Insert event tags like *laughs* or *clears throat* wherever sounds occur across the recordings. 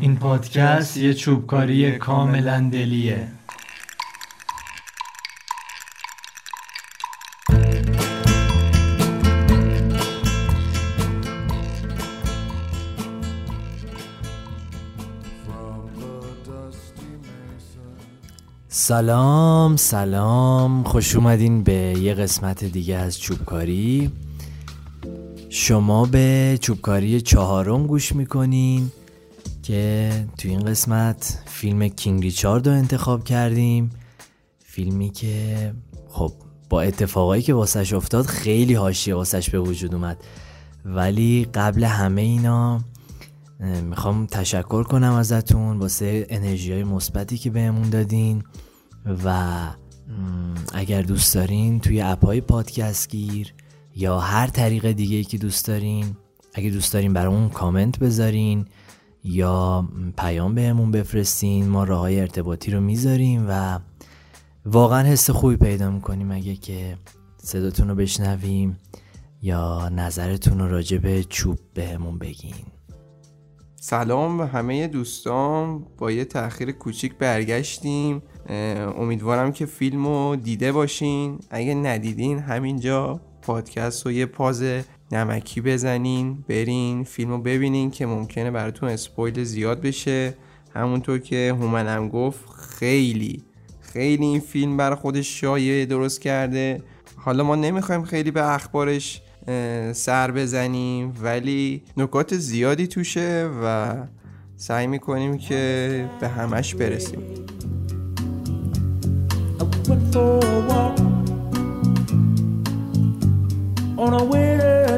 این پادکست یه چوبکاری کاملا دلیه. سلام سلام. خوش اومدین به یه قسمت دیگه از چوبکاری. شما به چوبکاری چهارم گوش می‌کنین. که تو این قسمت فیلم کینگ ریچارد رو انتخاب کردیم. فیلمی که خب با اتفاقایی که واسش افتاد خیلی حاشیه واسش به وجود اومد. ولی قبل همه اینا می‌خوام تشکر کنم ازتون واسه انرژی های مثبتی که بهمون دادین و اگر دوست دارین توی اپ های پادکست گیر یا هر طریق دیگه که دوست دارین اگه دوست دارین برامون کامنت بذارین. یا پیام بهمون بفرستین ما راه های ارتباطی رو می‌ذاریم و واقعا حس خوبی پیدا می‌کنیم اگه که صداتون رو بشنویم یا نظرتون رو راجع به چوب بهمون بگین. سلام به همه دوستان. با یه تاخیر کوچیک برگشتیم. امیدوارم که فیلم رو دیده باشین. اگه ندیدین همینجا پادکست رو یه پاز نمکی بزنین برین فیلم رو ببینین که ممکنه براتون اسپویل زیاد بشه. همونطور که هومنم گفت خیلی خیلی این فیلم بر خودش شایعه درست کرده. حالا ما نمی‌خوایم خیلی به اخبارش سر بزنیم ولی نکات زیادی توشه و سعی می‌کنیم که به همش برسیم. On a winter's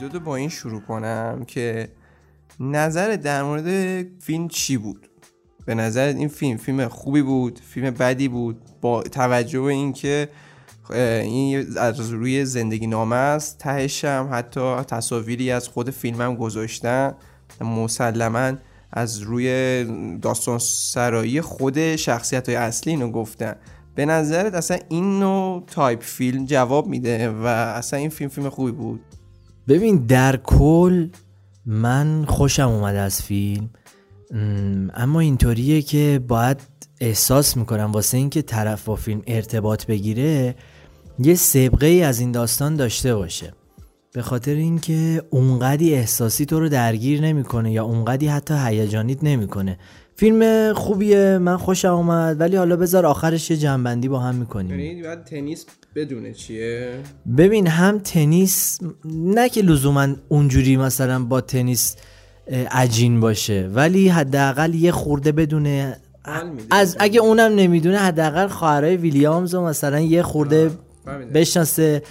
اپیزود با این شروع کنم که نظر در مورد فیلم چی بود؟ به نظر این فیلم فیلم خوبی بود؟ فیلم بدی بود؟ با توجه به اینکه این از روی زندگی نامه است تهش حتی تصاویری از خود فیلمم گذاشتن مسلما از روی داستان سرایی خود شخصیت های اصلی اینو گفتن. به نظرت اصلا این نوع تایپ فیلم جواب میده و اصلا این فیلم فیلم خوبی بود؟ ببین در کل من خوشم اومد از فیلم. اما اینطوریه که باید احساس می‌کنم واسه اینکه طرف با فیلم ارتباط بگیره یه سبقه ای از این داستان داشته باشه. به خاطر اینکه اونقدی احساسی تو رو درگیر نمی‌کنه یا اونقدی حتی هیجانیت نمی‌کنه. فیلم خوبیه من خوشم اومد. ولی حالا بذار آخرش یه جنبندی با هم می‌کنیم. یعنی باید تنیس بدونه چیه؟ ببین هم تنیس نه که لزوما اونجوری مثلا با تنیس عجین باشه ولی حداقل یه خورده بدونه. از اگه اونم نمی‌دونه حداقل خواهرای ویلیامز رو مثلا یه خورده بشناسه.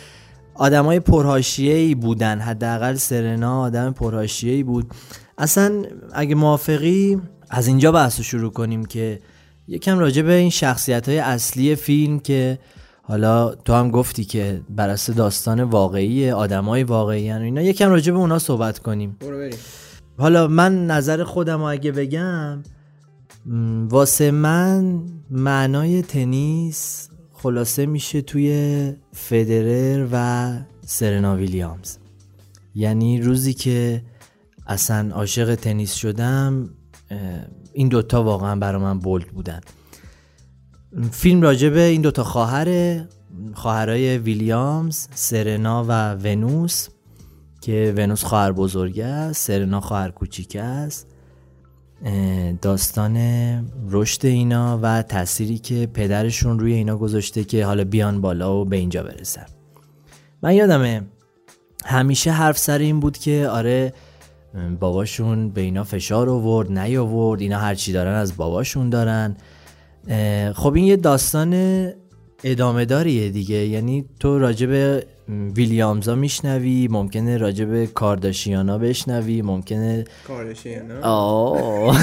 آدمای پرهاشیه ای بودن حداقل سرنا آدم پرهاشیه ای بود. اصلا اگه موافقی از اینجا بحث شروع کنیم که یکم راجع به این شخصیت های اصلی فیلم که حالا تو هم گفتی که بر داستان واقعی آدمای واقعی هن اینا یکم راجع به اونا صحبت کنیم. حالا من نظر خودم اگه بگم واسه من معنای تنیس خلاصه میشه توی فدرر و سرنا ویلیامز. یعنی روزی که اصلا عاشق تنیس شدم این دوتا واقعا برای من بولد بودن. فیلم راجبه این دوتا خواهر خواهرای ویلیامز سرنا و ونوس که ونوس خواهر بزرگه است سرنا خواهر کوچیک است. داستان رشد اینا و تأثیری که پدرشون روی اینا گذاشته که حالا بیان بالا و به اینجا برسن. من یادمه همیشه حرف سر این بود که آره باباشون به اینا فشار آورد نیاورد اینا هرچی دارن از باباشون دارن. خب این یه داستان ادامه داریه دیگه. یعنی تو راجب ویلیامزا میشنوی ممکنه راجب کارداشیانا بشنوی ممکنه کارداشیانا؟ آه. *laughs*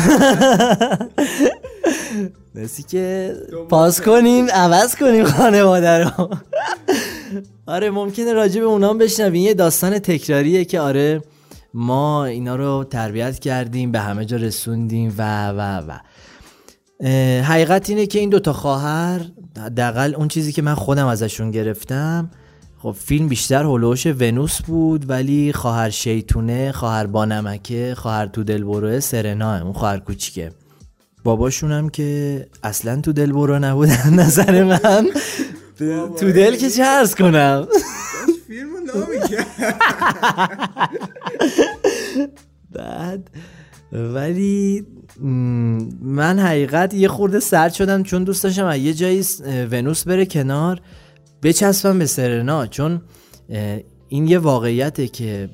مثل که پاس کنیم عوض کنیم خانواده رو. *laughs* آره ممکنه راجب اونا هم بشنوی یه داستان تکراریه که آره ما اینا رو تربیت کردیم به همه جا رسوندیم و و و. حقیقت اینه که این دوتا خواهر حداقل اون چیزی که من خودم ازشون گرفتم خب فیلم بیشتر هلوش ونوس بود ولی خواهر شیطونه خواهر بانمکه خواهر تو دلبروه سرنا اون خواهر کوچیکه. باباشون هم که اصلا تو دل برو نبودن نظر من. تو دل که چه کنم؟ *laughs* *laughs* بعد ولی من حقیقت یه خورده سرد شدم چون دوست داشتم یه جایی ونوس بره کنار بچسبم به سرنا چون این یه واقعیته که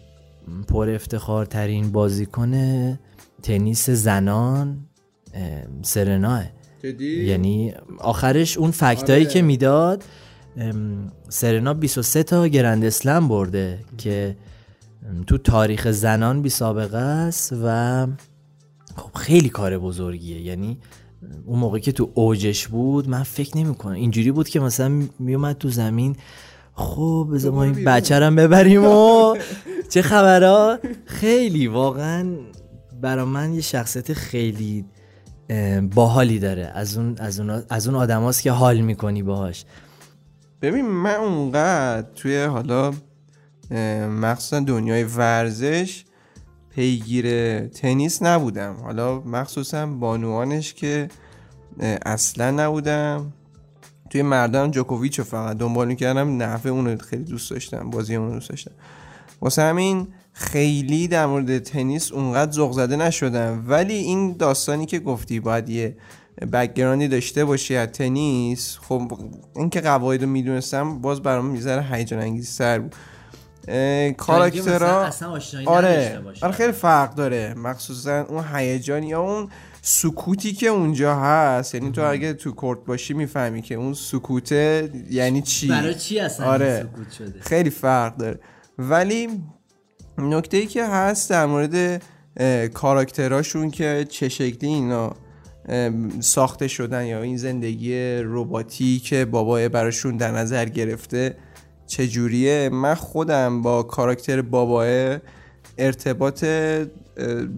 پر افتخار ترین بازیکن تنیس زنان سرناه یعنی آخرش اون فکتایی آره. که می‌داد سرنا 23 تا گرند اسلم برده که تو تاریخ زنان بی سابقه است و خب خیلی کار بزرگیه. یعنی اون موقع که تو اوجش بود من فکر نمی کنم. اینجوری بود که مثلا میومد تو زمین خب بذار ما این بچه ببریم و چه خبرها؟ خیلی واقعا برا من یه شخصیت خیلی باحالی داره. از اون از اون از اون آدماست که حال می‌کنی باهاش. ببین من اونقدر توی حالا مخصوصا دنیای ورزش پیگیر تنیس نبودم. حالا مخصوصا بانوانش که اصلا نبودم. توی مردم جوکوویچ رو فقط دنبال می‌کردم نحوه اون خیلی دوست داشتم بازی اون دوست داشتم. واسه همین خیلی در مورد تنیس اونقدر ذوق زده نشدم. ولی این داستانی که گفتی باید یه بکگراندی داشته باشی از تنیس خب این که قواعد رو می‌دونستم باز برام می‌ذاره هیجان انگیز سر بود. کاراکترها آره آره خیلی فرق داره. مخصوصا اون هیجان یا اون سکوتی که اونجا هست. یعنی تو اگه تو کورت باشی می‌فهمی که اون سکوته یعنی چی؟ برای چی اصلا آره. سکوت شده؟ خیلی فرق داره. ولی نکته ای که هست در مورد کاراکتراشون که چه شکلی اینا ساخته شدن یا این زندگی رباتی که بابای براشون در نظر گرفته چجوریه؟ من خودم با کاراکتر بابای ارتباط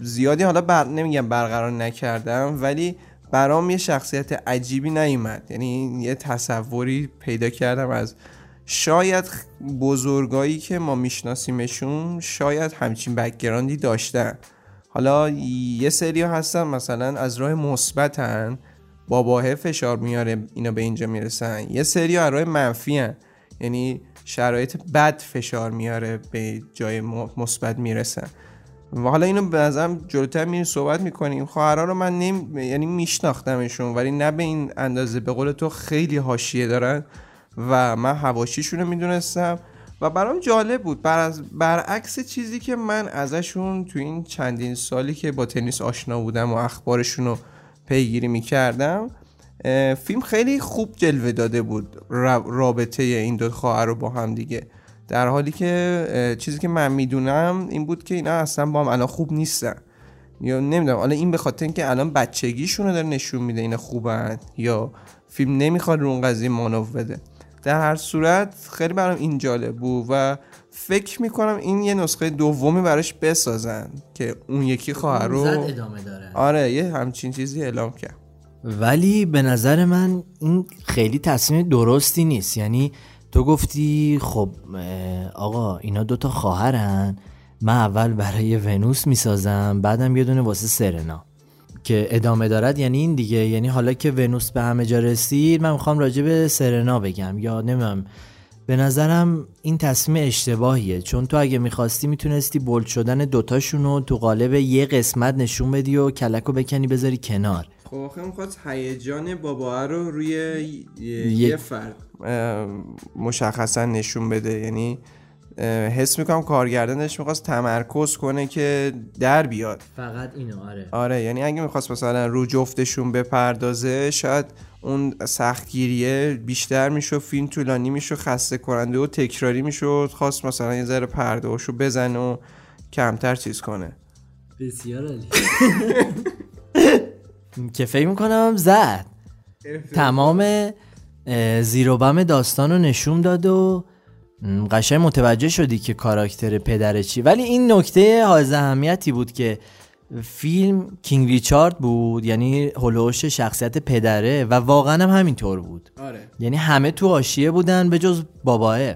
زیادی حالا بر... نمیگم برقرار نکردم ولی برام یه شخصیت عجیبی نیومد. یعنی یه تصوری پیدا کردم از شاید بزرگایی که ما میشناسیمشون شاید همچین بکگراندی داشتن. حالا یه سری هستن مثلا از راه مثبتن. باباه فشار میاره اینا به اینجا می‌رسن. یه سری از راه منفی هن. یعنی شرایط بد فشار میاره به جای مثبت می‌رسن. و حالا اینو به نظرم جلوتر میریم صحبت می‌کنیم. خواهرها رو من نیم یعنی میشناختمشون ولی نه به این اندازه. به قول تو خیلی حاشیه دارن و من هواشیشون رو می‌دونستم. و برام جالب بود. بر برعکس چیزی که من ازشون تو این چندین سالی که با تنیس آشنا بودم و اخبارشون رو پیگیری می‌کردم فیلم خیلی خوب جلوه داده بود رابطه این دو خواهر رو با هم دیگه. در حالی که چیزی که من می‌دونم این بود که اینا اصلا با هم الان خوب نیستن. یا نمی‌دونم حالا این به خاطر اینکه الان بچگیشون رو داره نشون میده اینا خوبن یا فیلم نمی‌خواد رو اون قضیه مانو بده. در هر صورت خیلی برام این جالب بود و فکر می‌کنم این یه نسخه دومی براش بسازن که اون یکی خواهر رو ادامه داره. آره یه همچین چیزی اعلام کرد. ولی به نظر من این خیلی تصمیم درستی نیست. یعنی تو گفتی خب آقا اینا دوتا خواهرن من اول برای ونوس می‌سازم بعدم یه دونه واسه سرنا. که ادامه دارد یعنی این دیگه. یعنی حالا که ونوس به همه جا رسید من می‌خوام راجع به سرنا بگم. یا نمیم به نظرم این تصمیم اشتباهیه. چون تو اگه می‌خواستی می‌تونستی بولد شدن دوتاشون رو تو قالب یه قسمت نشون بدی و کلک رو بکنی بذاری کنار. خب آخه می‌خواد هیجان بابا رو روی یه فرد مشخصا نشون بده. یعنی حس می‌کنم کارگردانش می‌خواست تمرکز کنه که در بیاد. فقط اینو آره. آره یعنی اگه می‌خواست مثلا رو جفتشون بپردازه شاید اون سختگیریه بیشتر می‌شد فیلم طولانی می‌شد خسته کننده و تکراری می‌شد خواست مثلا یه ذره پرده هاشو بزنه و کمتر چیز کنه. بسیار عالی. *laughs* که فکر می‌کنم زد. تمام زیرو بم داستان رو نشون داد و قشنگ متوجه شدی که کاراکتر پدر چی. ولی این نکته حائز اهمیتی بود که فیلم کینگ ریچارد بود یعنی هلوش شخصیت پدره و واقعا هم همینطور بود. آره. یعنی همه تو آشیه بودن به جز باباه.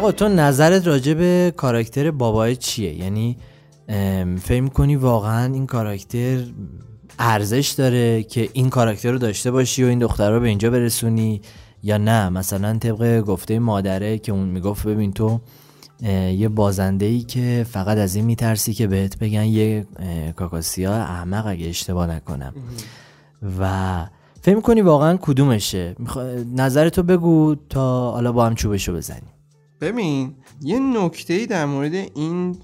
آقا تو نظرت راجع به کاراکتر بابای چیه؟ یعنی فکر کنی واقعا این کاراکتر ارزش داره که این کاراکتر رو داشته باشی و این دختر رو به اینجا برسونی؟ یا نه؟ مثلا طبق گفته مادره که اون می‌گفت ببین تو یه بازنده ای که فقط از این میترسی که بهت بگن یه کاکاسیا احمق اگه اشتباه نکنم. و فکر می‌کنی واقعا کدومشه؟ نظرتو بگو تا حالا با هم چوبشو بزنیم. ببین یه نکته ای در مورد این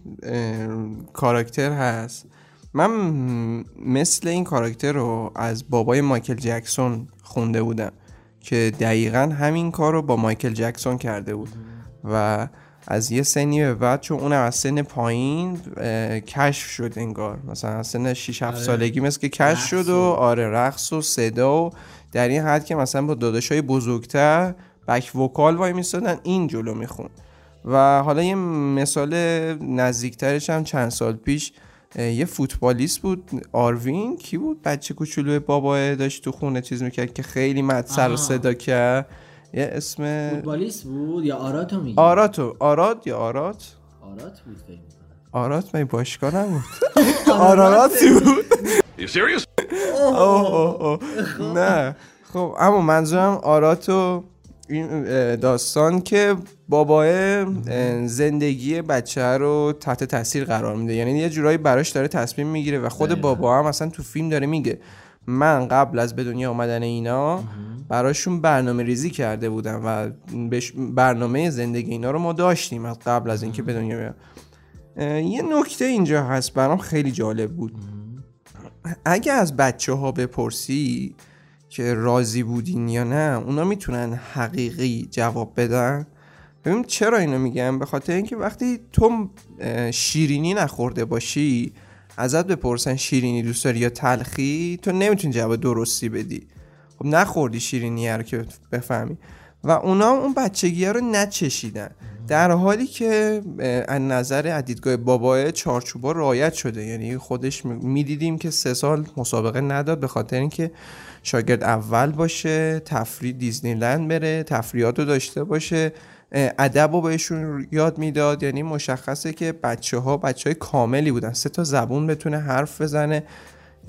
کاراکتر هست من مثل این کاراکتر رو از بابای مایکل جکسون خونده بودم که دقیقا همین کار رو با مایکل جکسون کرده بود و از یه سنی به بعد چون اون از سن پایین کشف شد انگار مثلا از سن 6 7 آره. سالگی مثل که کشف شد و آره رقص و صدا و در این حد که مثلا با داداشای بزرگتر بک وکال وای میستادن این جلو میخون و حالا یه مثال نزدیکترش هم چند سال پیش یه فوتبالیست بود آروین کی بود؟ بچه کوچولو بابا داشت تو خونه چیز می‌کرد که خیلی مد سر صدا کرد. یه اسم فوتبالیست بود یا آراتو میگی؟ آراتو. آرات یا آرات؟ آرات بود فکر آرات می باشگاه نبود؟ *laughs* آراراتی بود. نه. خب اما منظورم آراتو این داستان که بابای زندگی بچه رو تحت تاثیر قرار میده. یعنی یه جورایی براش داره تصمیم می‌گیره و خود بابا هم اصلا تو فیلم داره میگه من قبل از به دنیا آمدن اینا براشون برنامه ریزی کرده بودم و برنامه زندگی اینا رو ما داشتیم از قبل از اینکه به دنیا بیان. یه نکته اینجا هست برام خیلی جالب بود. اگه از بچه ها بپرسی که راضی بودین یا نه اونا می‌تونن حقیقی جواب بدن. ببین چرا اینو میگم؟ به خاطر اینکه وقتی تو شیرینی نخورده باشی ازت بپرسن شیرینی دوست داری یا تلخی تو نمی‌تونی جواب درستی بدی. خب نخوردی شیرینی رو که بفهمی. و اونا اون بچگی رو نچشیدن. در حالی که از نظر دیدگاه بابای چارچوبا رایت شده. یعنی خودش می‌دیدیم که سه سال مسابقه نداد به خاطر اینکه شاگرد اول باشه تفریح دیزنیلند بره تفریحات رو داشته باشه. ادب رو بهشون یاد می‌داد. یعنی مشخصه که بچه ها بچه های کاملی بودن. سه تا زبون بتونه حرف بزنه.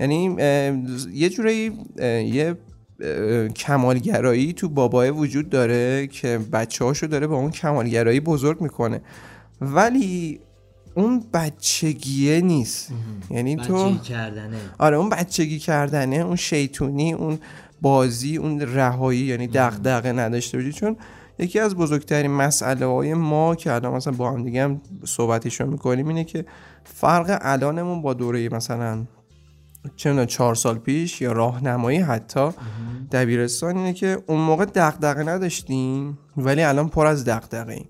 یعنی یه جورایی یه کمالگرایی تو بابای وجود داره که بچه هاشو داره با اون کمالگرایی بزرگ می‌کنه. ولی اون بچگیه نیست. یعنی تو کردنه. آره اون بچگی کردنه اون شیطونی اون بازی اون رهایی یعنی دغدغه نداشته باشی. چون یکی از بزرگترین مسئله های ما که الان مثلا با هم دیگه هم صحبتشو می‌کنیم اینه که فرق الانمون با دوره مثلا چه چهار سال پیش یا راهنمایی حتی دبیرستان اینه که اون موقع دغدغه نداشتیم ولی الان پر از دغدغه ایم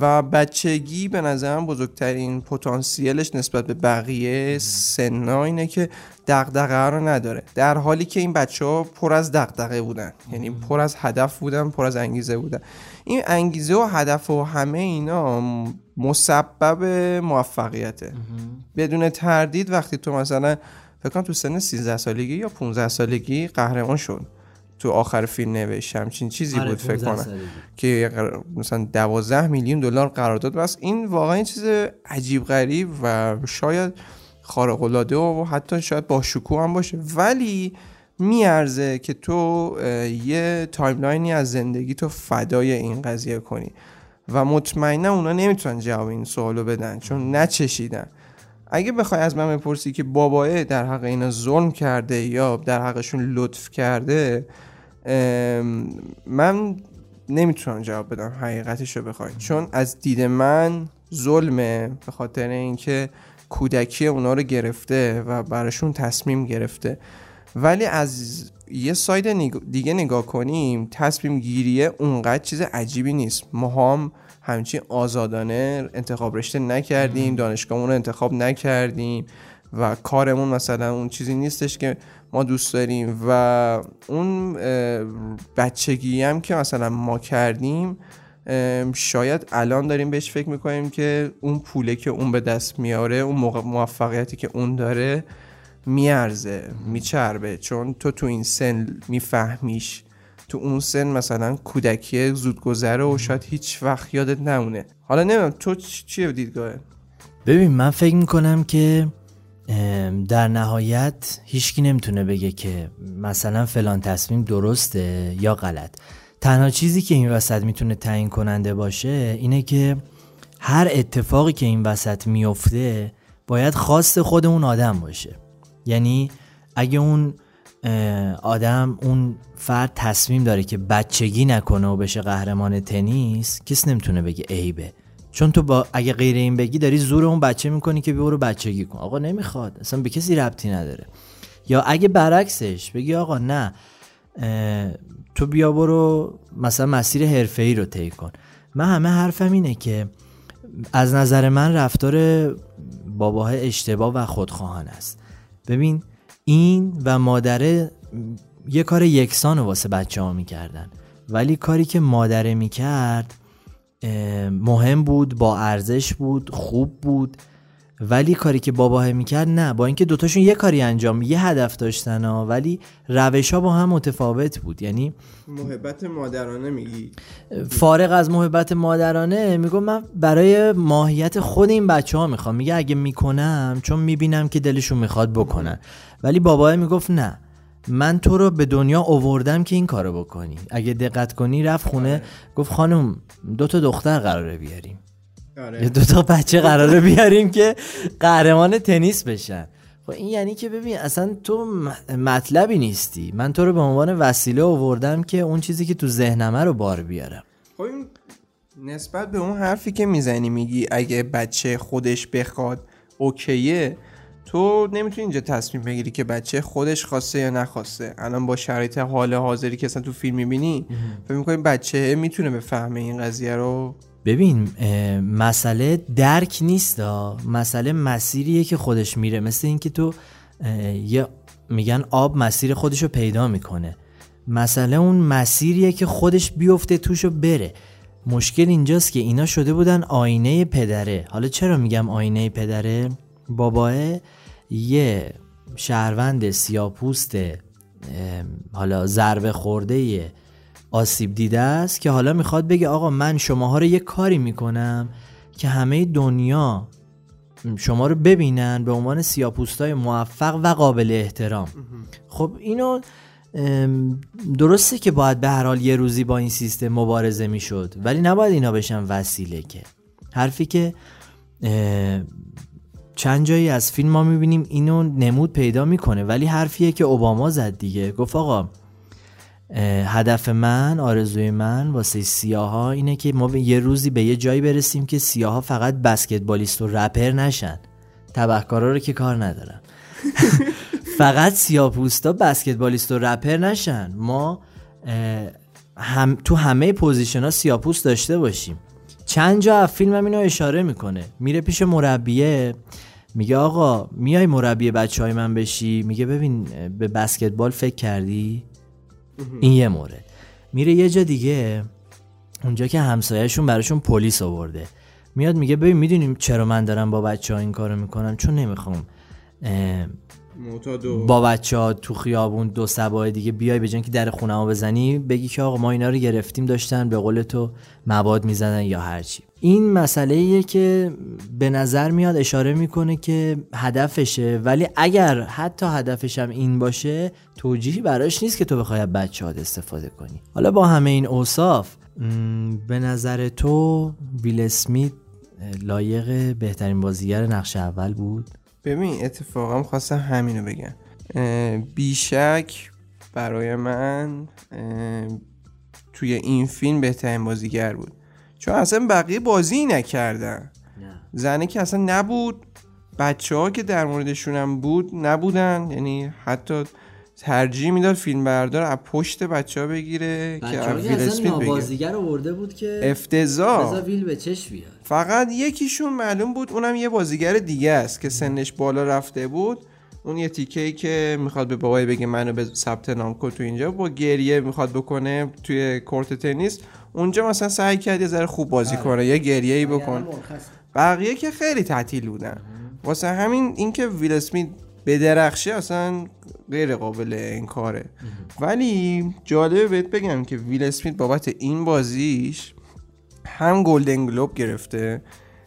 و بچگی به نظرم بزرگترین پتانسیلش نسبت به بقیه سنا اینه که دغدغه رو نداره. در حالی که این بچه ها پر از دغدغه بودن. یعنی پر از هدف بودن پر از انگیزه بودن. این انگیزه و هدف و همه اینا مسبب موفقیته. بدون تردید وقتی تو مثلا فکر کنم تو سن 13 سالگی یا 15 سالگی قهرمان شد. تو آخر فیلم نوشت. همچین چیزی آره، بود فکر کنم. که مثلا 12 میلیون دلار قرارداد ببندی این واقعا این چیز عجیب غریب و شاید خارق العاده و حتی شاید با شکوه هم باشه. ولی میارزه که تو یه timeline ی از زندگی تو فدای این قضیه کنی. و مطمئنا اونا نمی‌تونن جواب این سوالو بدن چون نچشیدن. اگه بخوای از من بپرسی که بابایه در حق اینا ظلم کرده یا در حقشون لطف کرده من نمی‌تونم جواب بدم حقیقتش رو بخواین. چون از دید من ظلمه به خاطر اینکه کودکی اونا رو گرفته و براشون تصمیم گرفته. ولی از یه ساید دیگه نگاه کنیم تصمیم گیریه اونقدر چیز عجیبی نیست. ما هم همچین آزادانه انتخاب رشته نکردیم دانشگاهمون رو انتخاب نکردیم و کارمون مثلا اون چیزی نیستش که ما دوست داریم و اون بچگی هم که مثلا ما کردیم شاید الان داریم بهش فکر می‌کنیم که اون پوله که اون به دست میاره اون موفقیتی که اون داره میارزه میچربه. چون تو تو این سن میفهمیش. تو اون سن مثلا کودکی زود گذره و شاید هیچ وقت یادت نمونه. حالا نمیم تو چیه دیدگاهه ببین من فکر می‌کنم که در نهایت هیچکی نمی‌تونه بگه که مثلا فلان تصمیم درسته یا غلط. تنها چیزی که این وسط می‌تونه تعیین کننده باشه اینه که هر اتفاقی که این وسط میفته باید خواست خود اون آدم باشه. یعنی اگه اون آدم اون فرد تصمیم داره که بچگی نکنه و بشه قهرمان تنیس کس نمی‌تونه بگه عیبه. چون تو با اگه غیر این بگی داری زور اون بچه می‌کنی که برو بچگی کن. آقا نمی‌خواد. اصلا به کسی ربطی نداره. یا اگه برعکسش بگی آقا نه تو بیا برو مثلا مسیر حرفه‌ای رو طی کن. من همه حرفم اینه که از نظر من رفتار باباه اشتباه و خودخواهان است. ببین این و مادره یه کار یکسان واسه بچه ها می‌کردن. ولی کاری که مادره می‌کرد مهم بود با ارزش بود خوب بود. ولی کاری که باباه می‌کرد نه. با اینکه دوتاشون یه کاری انجام یه هدف داشتن ها ولی روش ها با هم متفاوت بود. یعنی محبت مادرانه میگی؟ فارغ از محبت مادرانه میگم من برای ماهیت خود این بچه ها می‌خوام. میگه اگه می‌کنم چون می‌بینم که دلشون می‌خواد بکنن. ولی باباه می‌گفت نه. من تو رو به دنیا اووردم که این کارو بکنی. اگه دقت کنی رفت خونه آره. گفت خانم دو تا دختر قراره بیاریم. آره. دو تا بچه قراره بیاریم که قهرمان تنیس بشن. خب این یعنی که ببین اصلا تو مطلبی نیستی. من تو رو به عنوان وسیله اووردم که اون چیزی که تو ذهنمه رو بار بیارم. خب نسبت به اون حرفی که می‌زنی میگی اگه بچه خودش بخواد اوکیه. تو نمی‌تونی اینجا تصمیم بگیری که بچه خودش خواسته یا نخواسته. الان با شرایط حال حاضری که اصلا تو فیلم می‌بینی فکر می‌کنی بچه می‌تونه بفهمه این قضیه رو ببین مسئله درک نیست مسئله مسیریه که خودش میره. مثل اینکه تو یه میگن آب مسیر خودشو پیدا می‌کنه. مسئله اون مسیریه که خودش بیفته توشو بره. مشکل اینجاست که اینا شده بودن آینه پدره. حالا چرا میگم آینه پدره؟ باباه یه شهروند سیاپوست حالا ضربه خورده آسیب دیده است که حالا می‌خواد بگه آقا من شماها رو یه کاری می‌کنم که همه دنیا شما رو ببینن به عنوان سیاپوستای موفق و قابل احترام. خب اینو درسته که باید به هر حال یه روزی با این سیستم مبارزه می‌شد ولی نباید اینا بشن وسیله که. حرفی که چند جایی از فیلم ما می‌بینیم اینو نمود پیدا می‌کنه ولی حرفیه که اوباما زد دیگه. گفت آقا هدف من آرزوی من واسه سیاها اینه که ما یه روزی به یه جایی برسیم که سیاها فقط بسکتبالیست و رپر نشن. تبهکارا رو که کار ندارم *laughs* فقط سیاپوستا بسکتبالیست و رپر نشن. ما هم تو همه position ها سیاپوست داشته باشیم. چند جا فیلم هم اینو اشاره می‌کنه. میره پیش مربیه میگه آقا میای مربی بچه های من بشی؟ میگه ببین به بسکتبال فکر کردی؟ این یه مورد میره یه جا دیگه اونجا که همسایهشون براشون پلیس آورده. میاد میگه ببین می‌دونیم چرا من دارم با بچه ها این کارو می‌کنم؟ چون نمی‌خوام با بچه ها تو خیابون دو سبای دیگه بیای به که در خونه ها بزنی بگی که آقا ما اینا رو گرفتیم داشتن به قول تو مواد می‌زنن یا هرچی این مسئله ایه که به نظر میاد اشاره می‌کنه که هدفشه ولی اگر حتی هدفش هم این باشه توجیهی براش نیست که تو بخوای بچه ها استفاده کنی. حالا با همه این اوصاف به نظر تو بیل اسمیت لایق بهترین بازیگر نقش اول بود؟ ببین اتفاقا خواستم همینو بگم. بیشک برای من توی این فیلم بهترین بازیگر بود. چون اصلا بقیه بازی نکردن. زنه که اصلا نبود بچه ها که در موردشون هم بود نبودن. یعنی حتی ترجیح می‌داد فیلم بردار از پشت بچه ها بگیره که ویل اسمیت بازیگر آورده بود که افتضاح. ویل به چش بیاد. فقط یکیشون معلوم بود اونم یه بازیگر دیگه است که سنش بالا رفته بود. اون یه تیکه که می‌خواد به بابای بگه منو به ثبت نام کن تو اینجا با گریه می‌خواد بکنه توی کورت تنیس. اونجا مثلا سعی کرد یه ذره خوب بازی آره. کنه یا گریه ای بکن. بقیه که خیلی تعطیل بودن. واسه همین اینکه ویل اسمیت بدرخشه اصلا غیر قابل انکاره. ولی جالبه بهت بگم که ویل اسمیت بابت این بازیش هم گلدن گلوب گرفته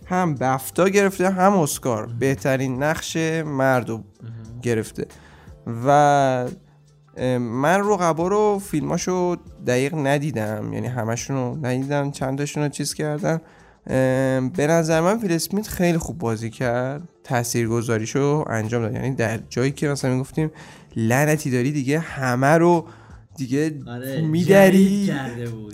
هم بفتا گرفته هم اسکار بهترین نقش مرد گرفته. و من رقبا رو فیلماشو دقیق ندیدم. یعنی همشون رو ندیدم چندشون رو چیز کردم. به نظر من ویل اسمیت خیلی خوب بازی کرد. تاثیرگذاریشو انجام داد. یعنی در جایی که مثلا می‌گفتیم لعنتی داری دیگه همه رو دیگه آره میدری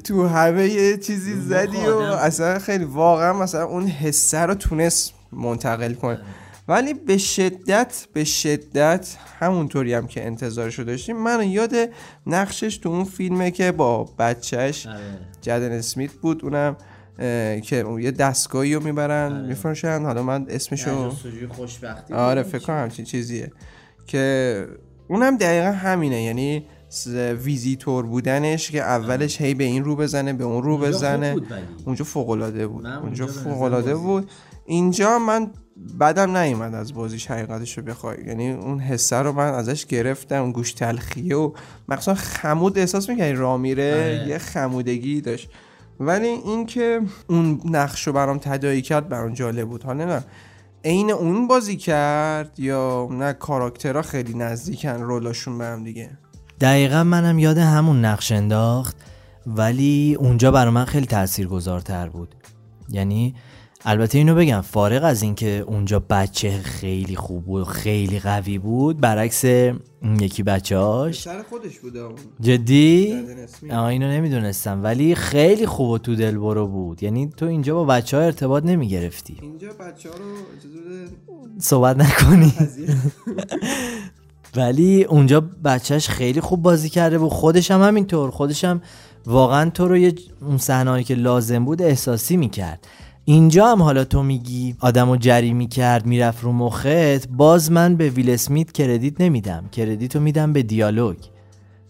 تو همه یه چیزی زدی و اصلا خیلی واقعا مثلا اون حسه رو تونست منتقل کنه. آره. ولی به شدت به شدت همونطوری هم که انتظارشو داشتیم. من یاد نقشش تو اون فیلمه که با بچهش آره. جدن اسمیت بود. اونم که یه دستگاهی رو می‌برن آره. میفروشن. حالا من اسمشو خوشبختی آره فکر کنم همچین چیزیه. که اونم دقیقا همینه. یعنی ویزیتور بودنش که اولش هی به این رو بزنه به اون رو بزنه. اونجا فوق العاده بود اونجا فوق العاده بود. اینجا من بعدم نیومد از بازیش حقیقتش رو بخوای. یعنی اون حسه رو من ازش گرفتم اون گوش تلخیه و مخصوصا خمود احساس می‌کنی را میره؟ آره. یه خمودگی داشت. ولی اینکه اون نقش رو برام تدایی کرد برام جالب بود. حالا نه عین اون بازی کرد یا نه کاراکترها خیلی نزدیکن رولاشون به هم دیگه؟ دقیقا منم یاد همون نقش انداخت ولی اونجا برای من خیلی تاثیرگذارتر بود. یعنی البته اینو بگم فارغ از اینکه اونجا بچه خیلی خوب بود خیلی قوی بود برعکس یکی بچه هاش سر خودش بود جدی؟ اینو نمی‌دونستم ولی خیلی خوب و تو دل برو بود. یعنی تو اینجا با بچه ها ارتباط نمی گرفتی اینجا بچه ها رو صحبت نکنی. *laughs* *laughs* ولی اونجا بچهش خیلی خوب بازی کرده بود خودش هم همینطور. خودش هم واقعا تو رو یه اون صحنه‌ای که لازم بود احساسی می‌کرد. اینجا هم حالا تو میگی آدم رو جری می‌کرد می‌رفت رو مخت. باز من به ویل اسمیت کردیت نمیدم. کردیت رو میدم به دیالوگ.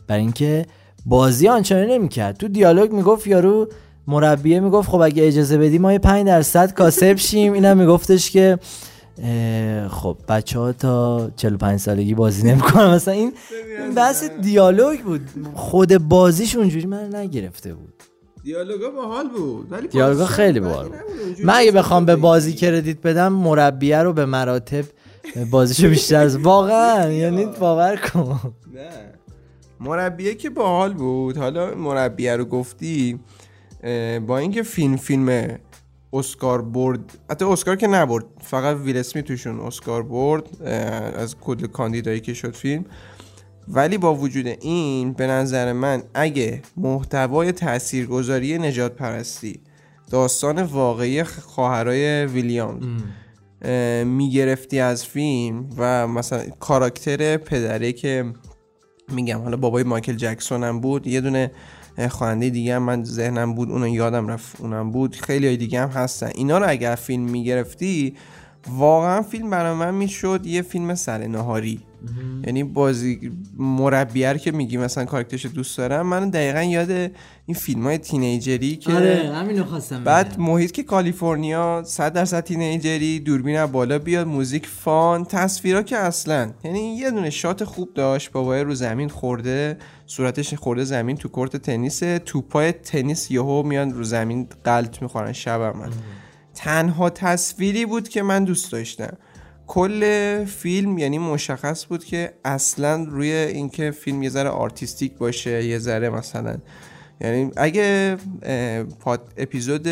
برای اینکه بازی آنچنان نمی‌کرد. تو دیالوگ می‌گفت یارو مربیه می‌گفت خب اگه اجازه بدی ما یه 5 درصد کاسب شیم. اینم میگفتش که خب بچه ها تا 45 سالگی بازی نمی‌کنن. مثلا این بحث دیالوگ بود. خود بازیش اونجوری من نگرفته بود. دیالوگا باحال بود ولی دیالوگا خیلی باحال بود. من اگه بخوام به بازی کردیت بدم مربیه رو به مراتب بازیشو بیشتر از *laughs* واقعا یعنی باور کن. نه. مربیه که باحال بود. حالا مربیه رو گفتی با اینکه فیلم فیلم اسکار برد. حتی اسکار که نبرد فقط ویل اسمیت توشون اسکار برد از کل کاندیدایی که شد فیلم. ولی با وجود این به نظر من اگه محتوای تاثیرگذاری نجات پرستی داستان واقعی خواهرای ویلیام می‌گرفتی از فیلم و مثلا کاراکتر پدره که میگم حالا بابای مایکل جکسون هم بود یه دونه خواننده دیگه هم من ذهنم بود اونو یادم رفت اونم بود. خیلی دیگه هم هستن. اینا رو اگر فیلم می‌گرفتی واقعا فیلم برای من می‌شد یه فیلم سر نهاری. یعنی بازی مربیه که میگی مثلا کارکترش دوست دارم. من دقیقا یاد این فیلم های تینیجری که آره همینو خواستم بعد محیط که کالیفرنیا 100 درصد تینیجری دوربین بالا بیاد موزیک فان تصویرا که اصلا. یعنی یه دونه شات خوب داشت بابای رو زمین خورده. صورتش خورده زمین تو court تنیس توپای تنیس یهو میان رو زمین قل می‌خورن شب من تنها تصویری بود که من دوست داشتم. کل فیلم یعنی مشخص بود که اصلا روی اینکه فیلم یه ذره artistic باشه یه ذره مثلا. یعنی اگه پاد اپیزود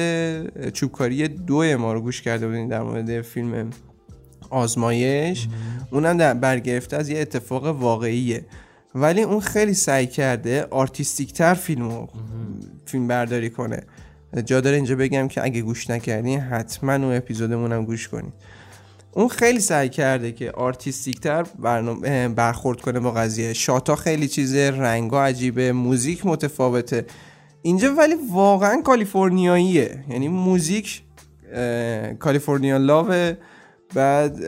چوبکاری دو ما رو گوش کرده بودین در مورد فیلم آزمایش اونم در برگرفته از یه اتفاق واقعیه. ولی اون خیلی سعی کرده artistic تر فیلمو فیلم برداری کنه. جا داره اینجا بگم که اگه گوش نکردین حتما اون اپیزودمون هم گوش کنید اون خیلی سعی کرده که artistic تر برخورد کنه با قضیه. shot ا خیلی چیزه رنگا عجیبه موزیک متفاوته. اینجا ولی واقعا کالیفرنیاییه. یعنی موزیک کالیفرنیا لاوه بعد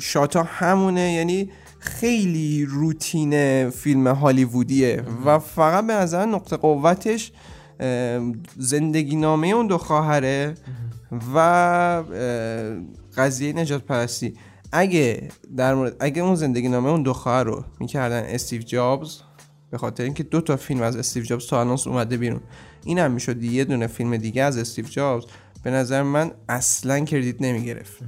شاتا همونه. یعنی خیلی روتین فیلم هالیوودیه و فقط به نظر نقطه قوتش زندگی نامه اون دو خواهره و قضیه نجات پرستی. اگه در مورد اگه اون زندگی نامه اون دو خواهر رو می‌کردن استیو جابز به خاطر اینکه دو تا فیلم از استیو جابز تا الان اومده بیرون. این هم می‌شد یه دونه فیلم دیگه از استیو جابز. به نظر من اصلا کردیت نمی‌گرفت.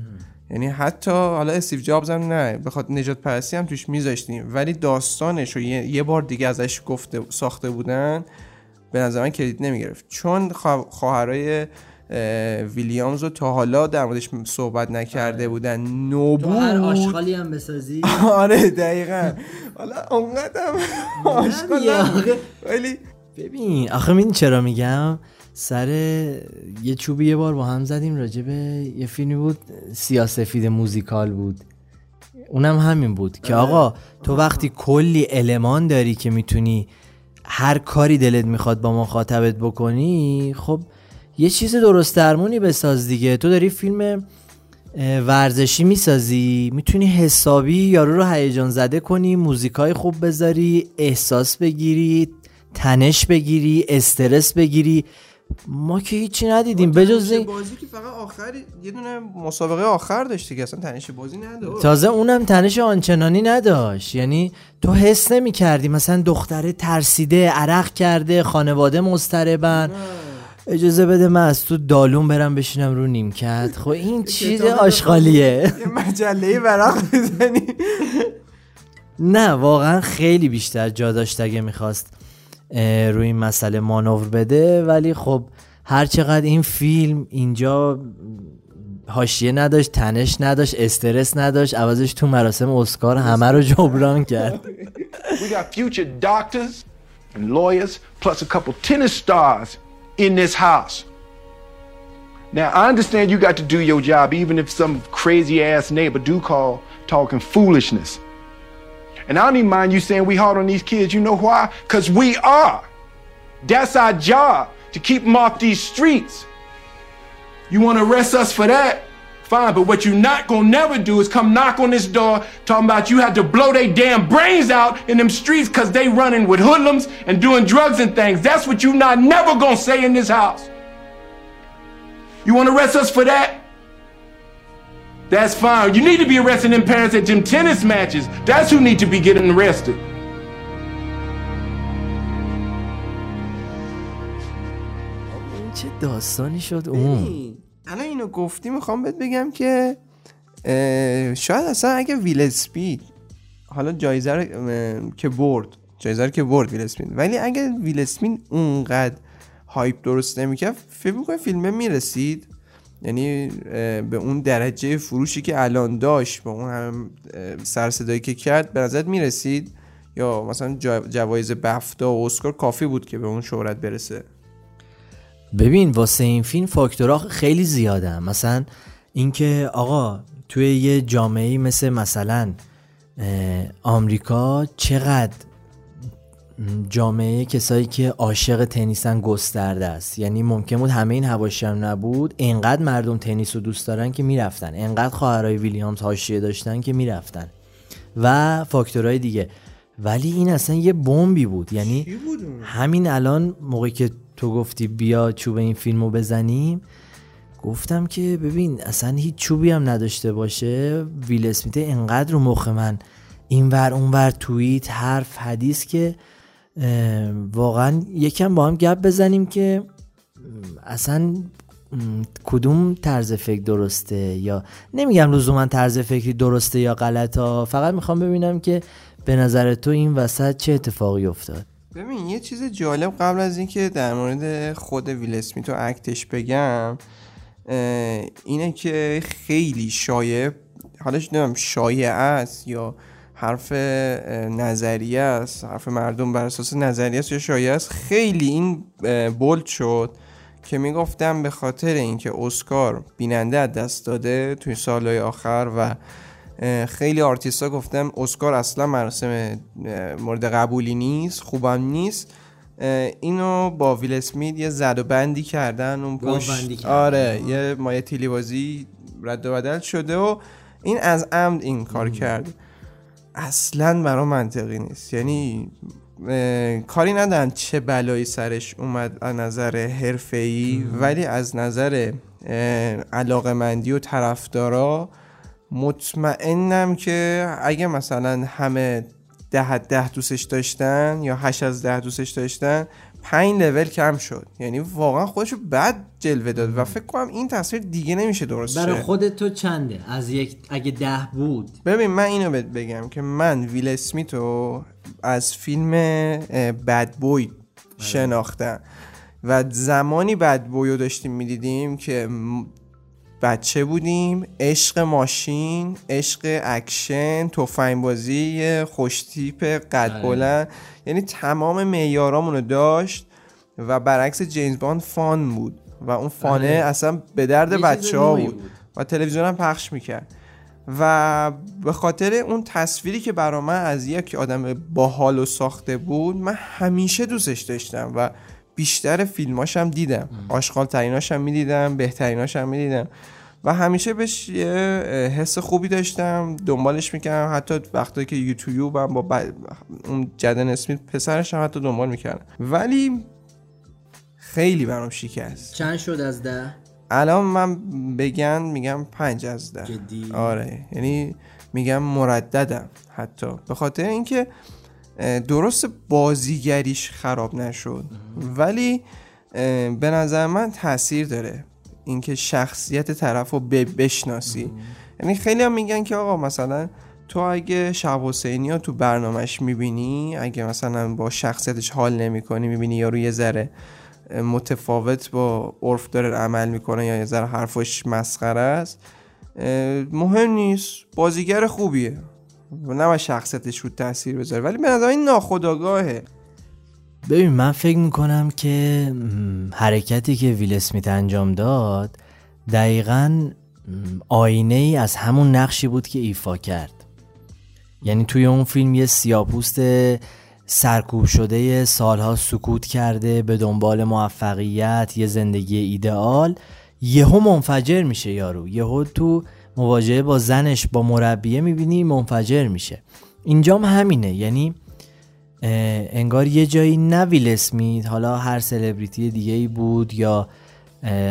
یعنی حتی حالا استیو جابز هم نه بخاطر نجات پرستی هم توش میذاشتیم. ولی داستانش رو یه, بار دیگه ازش گفته ساخته بودن به نظر من کردیت نمی‌گرفت. چون خواهرای ویلیامز رو تا حالا در موردش صحبت نکرده آره. بودن. نو بود هر آشغالی هم بسازی؟ *laughs* آره دقیقا. حالا اونقدر آشغال ولی ببین آخه این چرا میگم؟ سر یه چوبی یه بار با هم زدیم راجع به یه فیلمی بود سیاسفید موزیکال بود. اونم همین بود که آره. آقا تو وقتی کلی المان داری که می‌تونی هر کاری دلت می‌خواد با مخاطبت بکنی خب یه چیز درست درمونی بساز دیگه. تو داری فیلم ورزشی می‌سازی می‌تونی حسابی یارو رو هیجان زده کنی موزیکای خوب بذاری احساس بگیری تنش بگیری استرس بگیری. ما که هیچی ندیدیم. بجز بازی که فقط آخر یه دونه مسابقه آخر داشتی که اصلا تنش بازی نداشت. تازه اونم تنش آنچنانی نداشت. یعنی تو حس نمی کردی مثلا دختره ترسیده عرق کرده خانواده مضطربن. اجازه بده من از تو دالون برم بشینم رو نیمکت. خب این چیز آشغالیه. یه مجله ورق بزنی نه واقعا خیلی بیشتر جا داشت اگه می‌خواست. روی این مسئله مانور بده ولی خب هر چقدر این فیلم اینجا حاشیه نداشت تنش نداشت استرس نداشت عوضش تو مراسم اسکار همه رو جبران کرد We got future doctors and lawyers plus a couple tennis stars in this house. Now, I understand you got to do your job, even if some crazy ass neighbor do call talking foolishness. And I don't even mind you saying we hard on these kids. You know why? Because we are. That's our job, to keep them off these streets. You want to arrest us for that? Fine, but what you not gonna never do is come knock on this door talking about you had to blow their damn brains out in them streets because they running with hoodlums and doing drugs and things. That's what you not never gonna say in this house. You wanna arrest us for that? That's fine. You need to be arresting them parents at them tennis matches. That's who need to be getting arrested. چه داستانی شد اون الان اینو گفتی می‌خوام بهت بگم که شاید اصلا اگه ویل اسپید حالا جایزه که برد جایزه که برد ویل اسپید ولی اگه ویل اسپید اونقدر هایپ درست نمی‌کرد فکر می‌کنم فیلمه می‌رسید یعنی به اون درجه فروشی که الان داشت به اون هم سرصدایی که کرد به نظر می‌رسید؟ یا مثلا جوایز بفتا و اسکار کافی بود که به اون شهرت برسه؟ ببین واسه این فیلم فاکتورها خیلی زیاده. مثلا اینکه آقا توی یه جامعه مثل مثلا آمریکا چقدر جامعه کسایی که عاشق تنیسن گسترده است. یعنی ممکن بود همه این هواشی هم نبود. انقدر مردم تنیس رو دوست دارن که می‌رفتن. انقدر خواهرای ویلیامز حاشیه داشتن که می‌رفتن. و فاکتورهای دیگه. ولی این اصلا یه بمبی بود. یعنی همین الان موقعی که تو گفتی بیا چوب این فیلم رو بزنیم گفتم که ببین اصلا هیچ چوبی هم نداشته باشه. ویل اسمیت انقدر رو مخ من. اینور اونور توییت حرف حدیث که واقعا یکم با هم گپ بزنیم که اصلا کدوم طرز فکر درسته یا نمیگم لزوما طرز فکری درسته یا غلط ها فقط می‌خوام ببینم که به نظر تو این وسط چه اتفاقی افتاد. ببین یه چیز جالب قبل از اینکه در مورد خود ویل اسمیت و اکتش بگم اینه که خیلی شایع حالا نمی‌دونم شایع است یا حرف نظریه است حرف مردم بر اساس نظریه است یا شایعه است. خیلی این بولد شد که می‌گفتم به خاطر اینکه اسکار بیننده از دست داده توی سالهای آخر و خیلی آرتیستا گفتم اسکار اصلا مراسم مورد قبولی نیست خوبم نیست. اینو با ویل اسمیت یه زد و بندی کردن اون پشت. آره یه مایه تیلی بازی رد و بدل شده و این از عمد این کار کرد. اصلا برا منطقی نیست. یعنی کاری ندارن چه بلایی سرش اومد از نظر حرفه‌ای ولی از نظر علاقه مندی و طرفدارا مطمئنم که اگه مثلا همه ده ده دوستش داشتن یا هشت از ده دوستش داشتن پنج لول کم شد. یعنی واقعا خودشو بد جلوه داد و فکر کنم این تصویر دیگه نمیشه درست برای خودت تو چنده؟ از یک اگه ده بود. ببین من اینو بهت بگم که من ویل اسمیتو از فیلم Bad Boy بله. شناختم و زمانی Bad Boy و داشتیم می‌دیدیم که بچه بودیم عشق ماشین عشق اکشن تفنگ بازی خوشتیپ قد آره. بلند. یعنی تمام معیارامونو داشت و برعکس جیمز باند fun بود و اون fun ه آره. اصلا به درد بچه ها بود. و تلویزیون هم پخش می‌کرد و به خاطر اون تصویری که برا من از یک آدم باحال و ساخته بود من همیشه دوستش داشتم و بیشتر فیلماش هم دیدم آشغال تریناش هم می‌دیدم بهتریناش هم می‌دیدم و همیشه بهش یه حس خوبی داشتم دنبالش می‌کردم. حتی وقتی که یوتیوب هم با اون جدن اسمیت پسرش هم حتی دنبال می‌کردم. ولی خیلی برام شکست. چند شد از ده؟ الان من بگن میگم پنج از ده. جدی؟ آره. یعنی میگم مرددم حتی. به خاطر اینکه درست بازیگریش خراب نشد. ولی به نظر من تاثیر داره. اینکه شخصیت طرف رو بشناسی. یعنی خیلی هم میگن که آقا مثلا تو اگه شب حسینی رو تو برنامهش می‌بینی اگه مثلا با شخصیتش حال نمی‌کنی می‌بینی یا روی ذره متفاوت با عرف داره عمل می‌کنه یا یه ذره حرفش مسخره است مهم نیست. بازیگر خوبیه. نه شخصیتش رو تاثیر بذاره. ولی به نظر این ناخداگاهه ببین من فکر می‌کنم که حرکتی که ویل اسمیت انجام داد دقیقا آینه ای از همون نقشی بود که ایفا کرد. یعنی توی اون فیلم یه سیاپوست سرکوب شده سالها سکوت کرده به دنبال موفقیت یه زندگی ایدئال. یهو منفجر میشه یارو. یهو تو مواجهه با زنش با مربیه می‌بینی منفجر میشه. اینجام همینه. یعنی انگار یه جایی نه ویل اسمیت حالا هر سلبریتی دیگه ای بود یا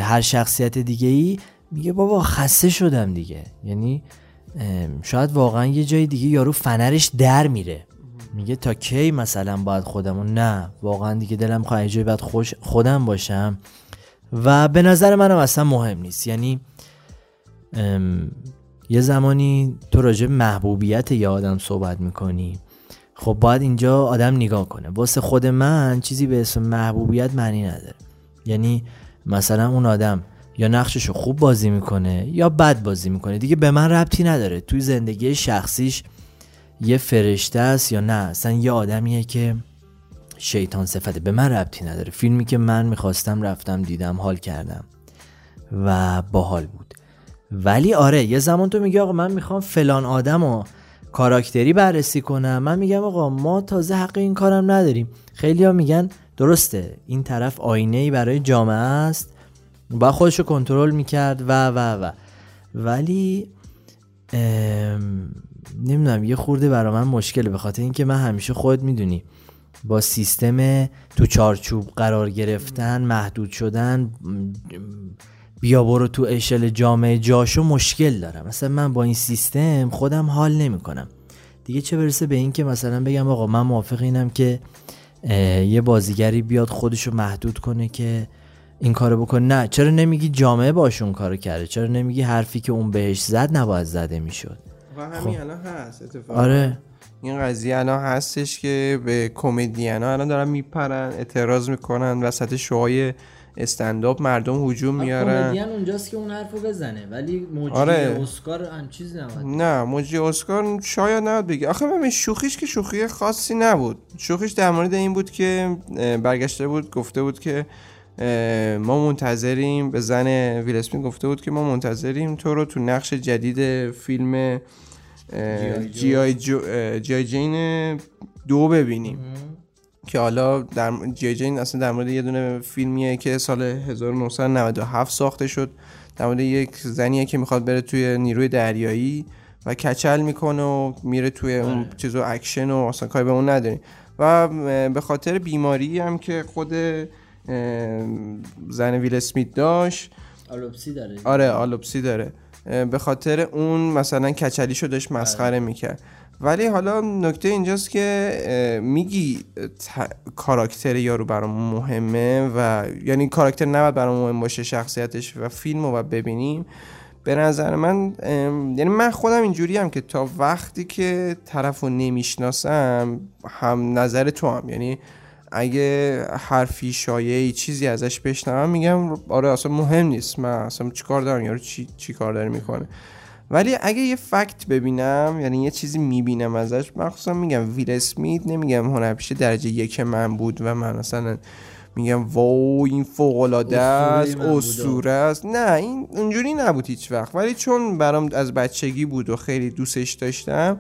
هر شخصیت دیگه ای میگه بابا خسته شدم دیگه. یعنی شاید واقعا یه جای دیگه یارو فنرش در میره. میگه تا کی مثلا باید خودمون؟ نه واقعا دیگه دلم خواهی جای باید خوش خودم باشم. و به نظر منم اصلا مهم نیست. یعنی یه زمانی تو راجع محبوبیت یه آدم صحبت می‌کنی. خب باید اینجا آدم نگاه کنه. واسه خود من چیزی به اسم محبوبیت معنی نداره. یعنی مثلا اون آدم یا نقشش خوب بازی می‌کنه یا بد بازی می‌کنه. دیگه به من ربطی نداره. توی زندگی شخصیش یه فرشته است یا نه؟ اصلا یه آدمیه که شیطان صفته. به من ربطی نداره. فیلمی که من می‌خواستم رفتم دیدم حال کردم و باحال بود. ولی آره یه زمان تو میگه آقا من می‌خوام فلان آدم کاراکتری بررسی کنم. من میگم آقا ما تازه حق این کارم نداریم. خیلی ها میگن درسته این طرف آینه ای برای جامعه است. با خودش رو کنترل می‌کرد و و و. ولی نمی‌دونم یه خورده برای من مشکله. به خاطر اینکه من همیشه خود می‌دونی با سیستم تو چارچوب قرار گرفتن محدود شدن بیا برو تو اشل جامعه جاشو مشکل دارم. مثلا من با این سیستم خودم حال نمی‌کنم. دیگه چه برسه به این که مثلا بگم آقا من موافق اینم که یه بازیگری بیاد خودشو محدود کنه که این کارو بکنه. نه چرا نمیگی جامعه باشون کارو کرده؟ چرا نمیگی حرفی که اون بهش زد نباید زده می‌شد؟ و همین خب. الان هست اتفاقا. آره. این قضیه الان هستش که به کمدین الان دارن میپرن اعتراض می‌کنن وسط شوهای استنداپ مردم هجوم میارن. کمدین اونجاست که اون حرفو بزنه. ولی موجی آره. اسکار هم چیز نبود نه موجی اسکار شاید نباید بگه. آخه ببین شوخیش که شوخی خاصی نبود. شوخیش در مورد این بود که برگشته بود گفته بود که ما منتظریم. به زن ویل گفته بود که ما منتظریم تو رو تو نقش جدید فیلم جی آی جو- اه، جی آی جین دو ببینیم. که حالا در جی جین اصلا در مورد یه دونه فیلمیه که سال 1997 ساخته شد. در مورد یک زنیه که می‌خواد بره توی نیروی دریایی و کچل می‌کنه و میره توی اون چیزو اکشن و اصلا کاری به اون نداریم و به خاطر بیماری هم که خود زن ویل اسمیت داشت. alopecia داره. آره alopecia داره. به خاطر اون مثلا کچلیشو داشت مسخره می‌کرد. ولی حالا نکته اینجاست که میگی ت- character یارو برام مهمه و یعنی character نباید برام مهم باشه شخصیتش و فیلم رو باید ببینیم. به نظر من یعنی من خودم اینجوری هم که تا وقتی که طرف رو نمی‌شناسم هم نظر تو هم یعنی اگه حرفی شایعی چیزی ازش بشنوم میگم آره اصلا مهم نیست. من اصلا چیکار دارم؟ یارو چی, چی کار داره می‌کنه؟ ولی اگه یه فکت ببینم یعنی یه چیزی می‌بینم ازش مخصوصا میگم ویل اسمیت نمیگم هنرپیشه درجه یک من بود و من مثلا میگم واو این فوق العاده است. اسطوره است. نه این اونجوری نبود هیچ وقت. ولی چون برام از بچگی بود و خیلی دوستش داشتم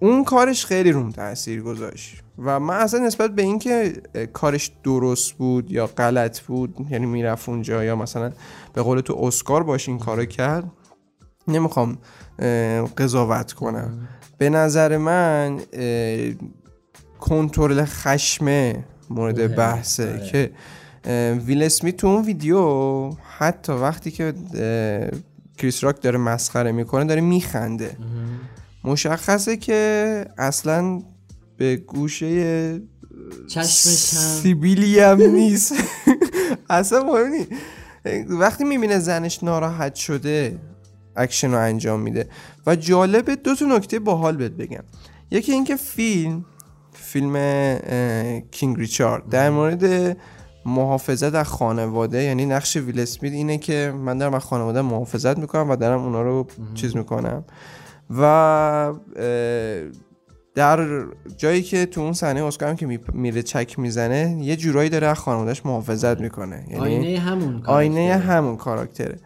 اون کارش خیلی روم تاثیر گذاشت. و من اصلا نسبت به اینکه کارش درست بود یا غلط بود یعنی می‌رفت اونجا یا مثلا به قول تو اسکار باش این کارو کرد نمی‌خوام قضاوت کنم. به نظر من کنترل خشمه مورد. بحثه آره. که ویل اسمیت تو اون ویدیو حتی وقتی که کریس راک داره مسخره می‌کنه داره میخنده. مشخصه که اصلا به گوشه سیبیلش هم *laughs* نیست. *laughs* اصلا مهم وقتی می‌بینه زنش ناراحت شده اکشن رو انجام میده. و جالبه دو تا نکته باحال بهت بگم. یکی اینکه فیلم فیلم King Richard. در مورد محافظت از خانواده یعنی نقش ویل اسمیت اینه که من دارم از خانواده محافظت می‌کنم و دارم اونا رو چیز می‌کنم. و در جایی که تو اون صحنه اسکار هم که می- میره چک می‌زنه یه جورایی داره از خانوادهش محافظت می‌کنه. یعنی آینه همون آینه کاراکتره. همون کاراکتره.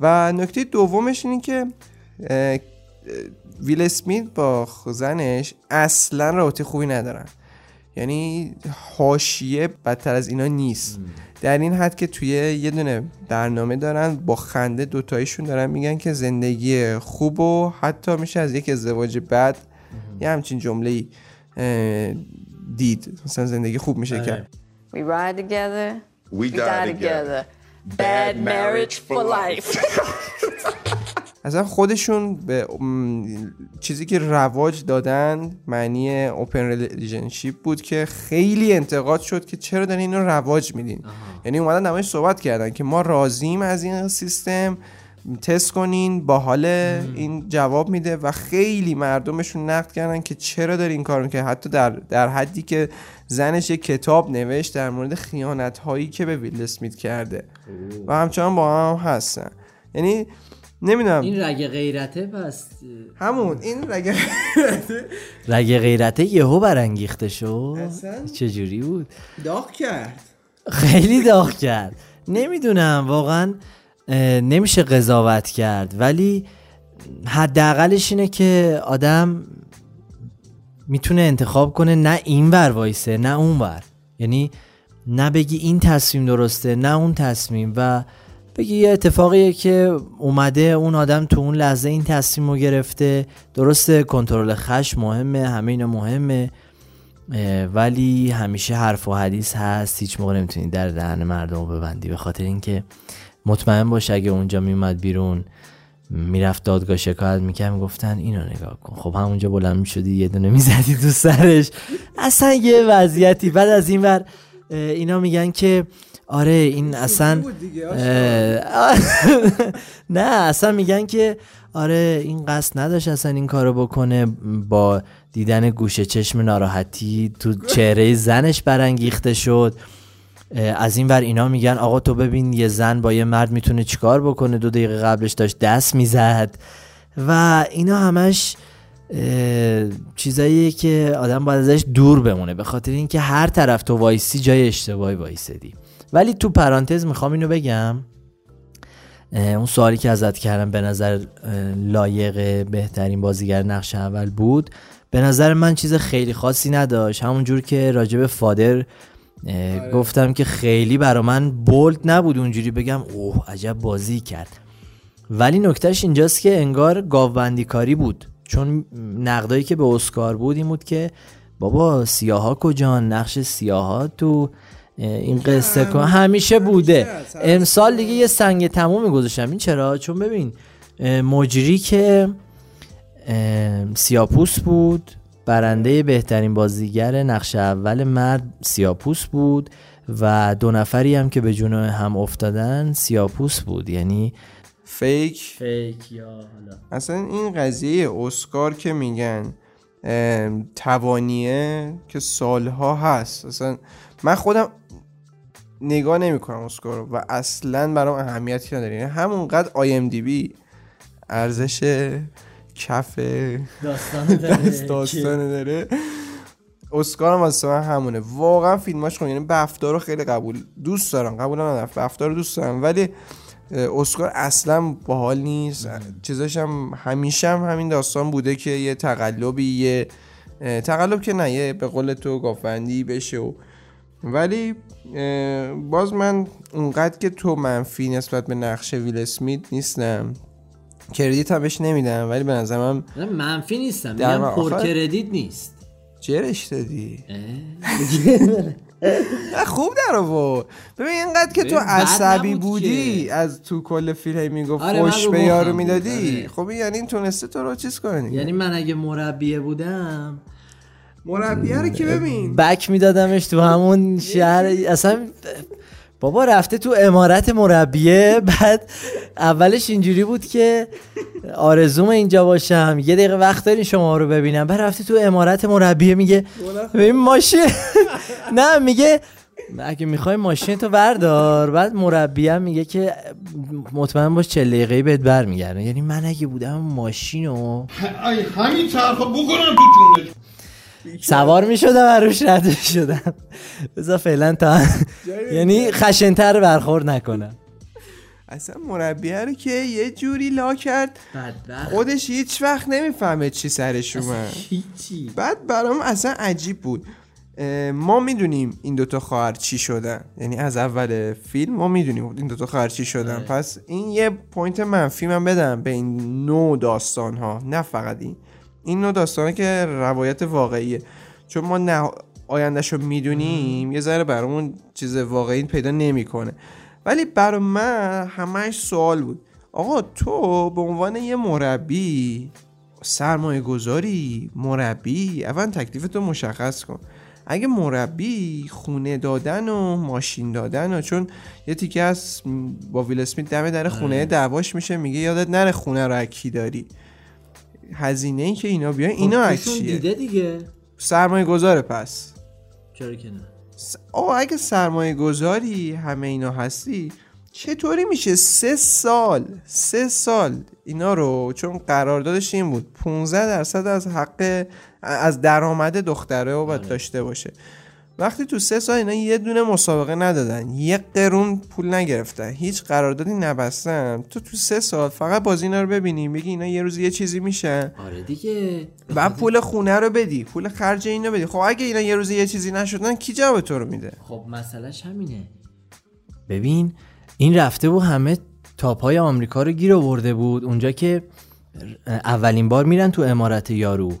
و نکته دومش اینه که ویل اسمیت با زنش اصلا رابطه خوبی ندارن. یعنی حاشیه بدتر از اینا نیست. در این حد که توی یه دونه برنامه دارن با خنده دوتایشون دارن میگن که زندگی خوب و حتی میشه از یک ازدواج بد یه همچین جمله دید. مثلا زندگی خوب میشه آره. کرد. We ride together. We die together. Bad marriage for life. *laughs* اصلا خودشون به چیزی که رواج دادن معنی open relationship بود که خیلی انتقاد شد که چرا دارین اینو رواج میدین. یعنی اومدن نمایش صحبت کردن که ما راضیم از این سیستم تست کنین باحاله این جواب میده و خیلی مردمشون نقد کردن که چرا داری این کارو که حتی در در حدی که زنش یه کتاب نوشت در مورد خیانت هایی که به ویل اسمیت کرده. و همچنان با هم هستن. یعنی نمی‌دونم. این رگ غیرته پس همون این رگه رگ غیرته یهو برانگیخته شد. اصلا؟ چجوری بود؟ داغ کرد. خیلی داغ کرد. نمی‌دونم واقعا نمیشه قضاوت کرد. ولی حداقلش اینه که آدم می‌تونه انتخاب کنه نه این ور وایسه نه اون ور. یعنی نه بگی این تصمیم درسته نه اون تصمیم و بگی یه اتفاقیه که اومده اون آدم تو اون لحظه این تصمیم رو گرفته. درسته کنترل خشم مهمه همه اینا مهمه ولی همیشه حرف و حدیث هست. هیچ موقع نمی‌تونی در دهن مردم رو ببندی. به خاطر اینکه مطمئن باش اگه اونجا میومد بیرون می‌رفت دادگاه شکایت می‌کرد می‌گفتن اینو نگاه کن. خب همونجا بلند می‌شدی یه دونه می‌زدی تو سرش. اصلا یه وضعیتی. بعد از این ور اینا میگن که آره این اصلا *laughs* نه اصلا میگن که آره این قصد نداشت اصلا این کارو بکنه با دیدن گوشه چشم ناراحتی تو چهره زنش برانگیخته شد. از این ور اینا میگن آقا تو ببین یه زن با یه مرد می‌تونه چیکار بکنه؟ دو دقیقه قبلش داشت دست می‌زد. و اینا همش چیزاییه که آدم باید ازش دور بمونه به خاطر اینکه هر طرف تو وایسی جای اشتباهی وایسدی ولی تو پرانتز می‌خوام اینو بگم اون سوالی که ازت کردم به نظر لایق بهترین بازیگر نقش اول بود. به نظر من چیز خیلی خاصی نداشت. همونجور که راجب Father آره. گفتم که خیلی برا من bold نبود اونجوری بگم اوه عجب بازی کرد. ولی نکتهش اینجاست که انگار گاوبندی کاری بود. چون نقدایی که به اسکار بود این بود که بابا سیاها کجان؟ نقش سیاها تو این قصه کن. همیشه بوده. امسال دیگه یه سنگ تموم گذاشتم این چرا؟ چون ببین مجری که سیاپوس بود برنده بهترین بازیگر نقش اول مرد سیاپوس بود و دو نفری هم که به جون هم افتادن سیاپوس بود. یعنی فیک. فیک یا حالا. اصلا این قضیه اسکار که میگن توانیه که سالها هست. اصلا من خودم نگاه نمی کنم اسکار و اصلا برام اهمیتی نداره. یعنی همونقدر آی ام دی بی ارزش کف داستان داره *laughs* اسکار هم واسه من همونه. واقعا فیلماش خون یعنی بفتا رو خیلی قبول دوست دارم. قبول ندارم. بفتا رو دوست دارم. ولی اسکار اصلا باحال نیست. چیزاش هم همیشه هم همین داستان بوده که یه تقلبی یه تقلب که نه یه به قول تو گافندی بشه و ولی باز من اونقدر که تو منفی نسبت به نقش ویل اسمیت نیستم. کردیت هم بهش نمیدم ولی به نظرم منفی نیستم میگم پر کردیت نیست. چرش دادی *laughs* *laughs* خوب در آورد. ببین اینقدر که تو عصبی بودی از تو کل فیلم می‌گفت آره خوش به یارو می‌دادی. آره. خب یعنی این تونسته تو رو چیز کنی یعنی من اگه مربیه بودم مربیه رو که ببین. بک میدادمش تو همون شهر اصلا بابا رفته تو امارت مربیه بعد اولش اینجوری بود که آرزوم اینجا باشم یه دقیقه وقت دارین شما رو ببینم بعد رفته تو امارت مربیه میگه ببین ماشین نه میگه اگه می‌خوای ماشین تو بردار بعد مربیم میگه که مطمئن باش چه دقیقه بهت برمیگرده یعنی من اگه بودم ماشین رو همین طرف بکنم تو سوار می شدم و روش رد شدم بذار فعلا تا یعنی خشنتر برخورد نکنم. اصلا مربیه رو که یه جوری لا کرد خودش هیچ وقت نمی‌فهمه چی سرش اومد. بعد برام اصلا عجیب بود. ما می‌دونیم این دوتا خواهر چی شدن. یعنی از اول فیلم ما می‌دونیم این دوتا خواهر چی شدن. آره. پس این یه point منفی من بدم به این نوع داستان ها نه فقط این. این نوع داستانه که روایت واقعیه. چون ما نه آیندهش رو می‌دونیم یه ذره برامون چیز واقعی پیدا نمی‌کنه. ولی برای من همش سوال بود. آقا تو به عنوان یه مربی سرمایه گذاری مربی اول تکلیف تو مشخص کن. اگه مربی خونه دادن و ماشین دادن و چون یه تیکه از با ویل اسمیت دم در خونه آره. دعواش میشه میگه یادت نره خونه رو اکی داری؟ هزینه ای که اینا بیان اینا خب، اکچیه دیده دیگه. سرمایه گذاره پس. چرا که نه؟ آه اگه سرمایه گذاری همه اینا هستی چطوری میشه سه سال سه سال اینا رو؟ چون قراردادش این بود 15 درصد از حق از درآمد دختره رو باید آره. داشته باشه. وقتی تو سه سال اینا یه دونه مسابقه ندادن یه قرون پول نگرفتن هیچ قراردادی نبستن تو تو سه سال فقط بازی اینا رو ببینیم بگی اینا یه روز یه چیزی میشن. آره دیگه. بعد پول خونه رو بدی پول خرج اینا بدی. خب اگه اینا یه روز یه چیزی نشدن کی جواب تو رو میده؟ خب مسئلهش همینه. ببین این رفته بود همه تاپ های آمریکا رو گیر آورده بود. اونجا که اولین بار میرن تو امارت یارو.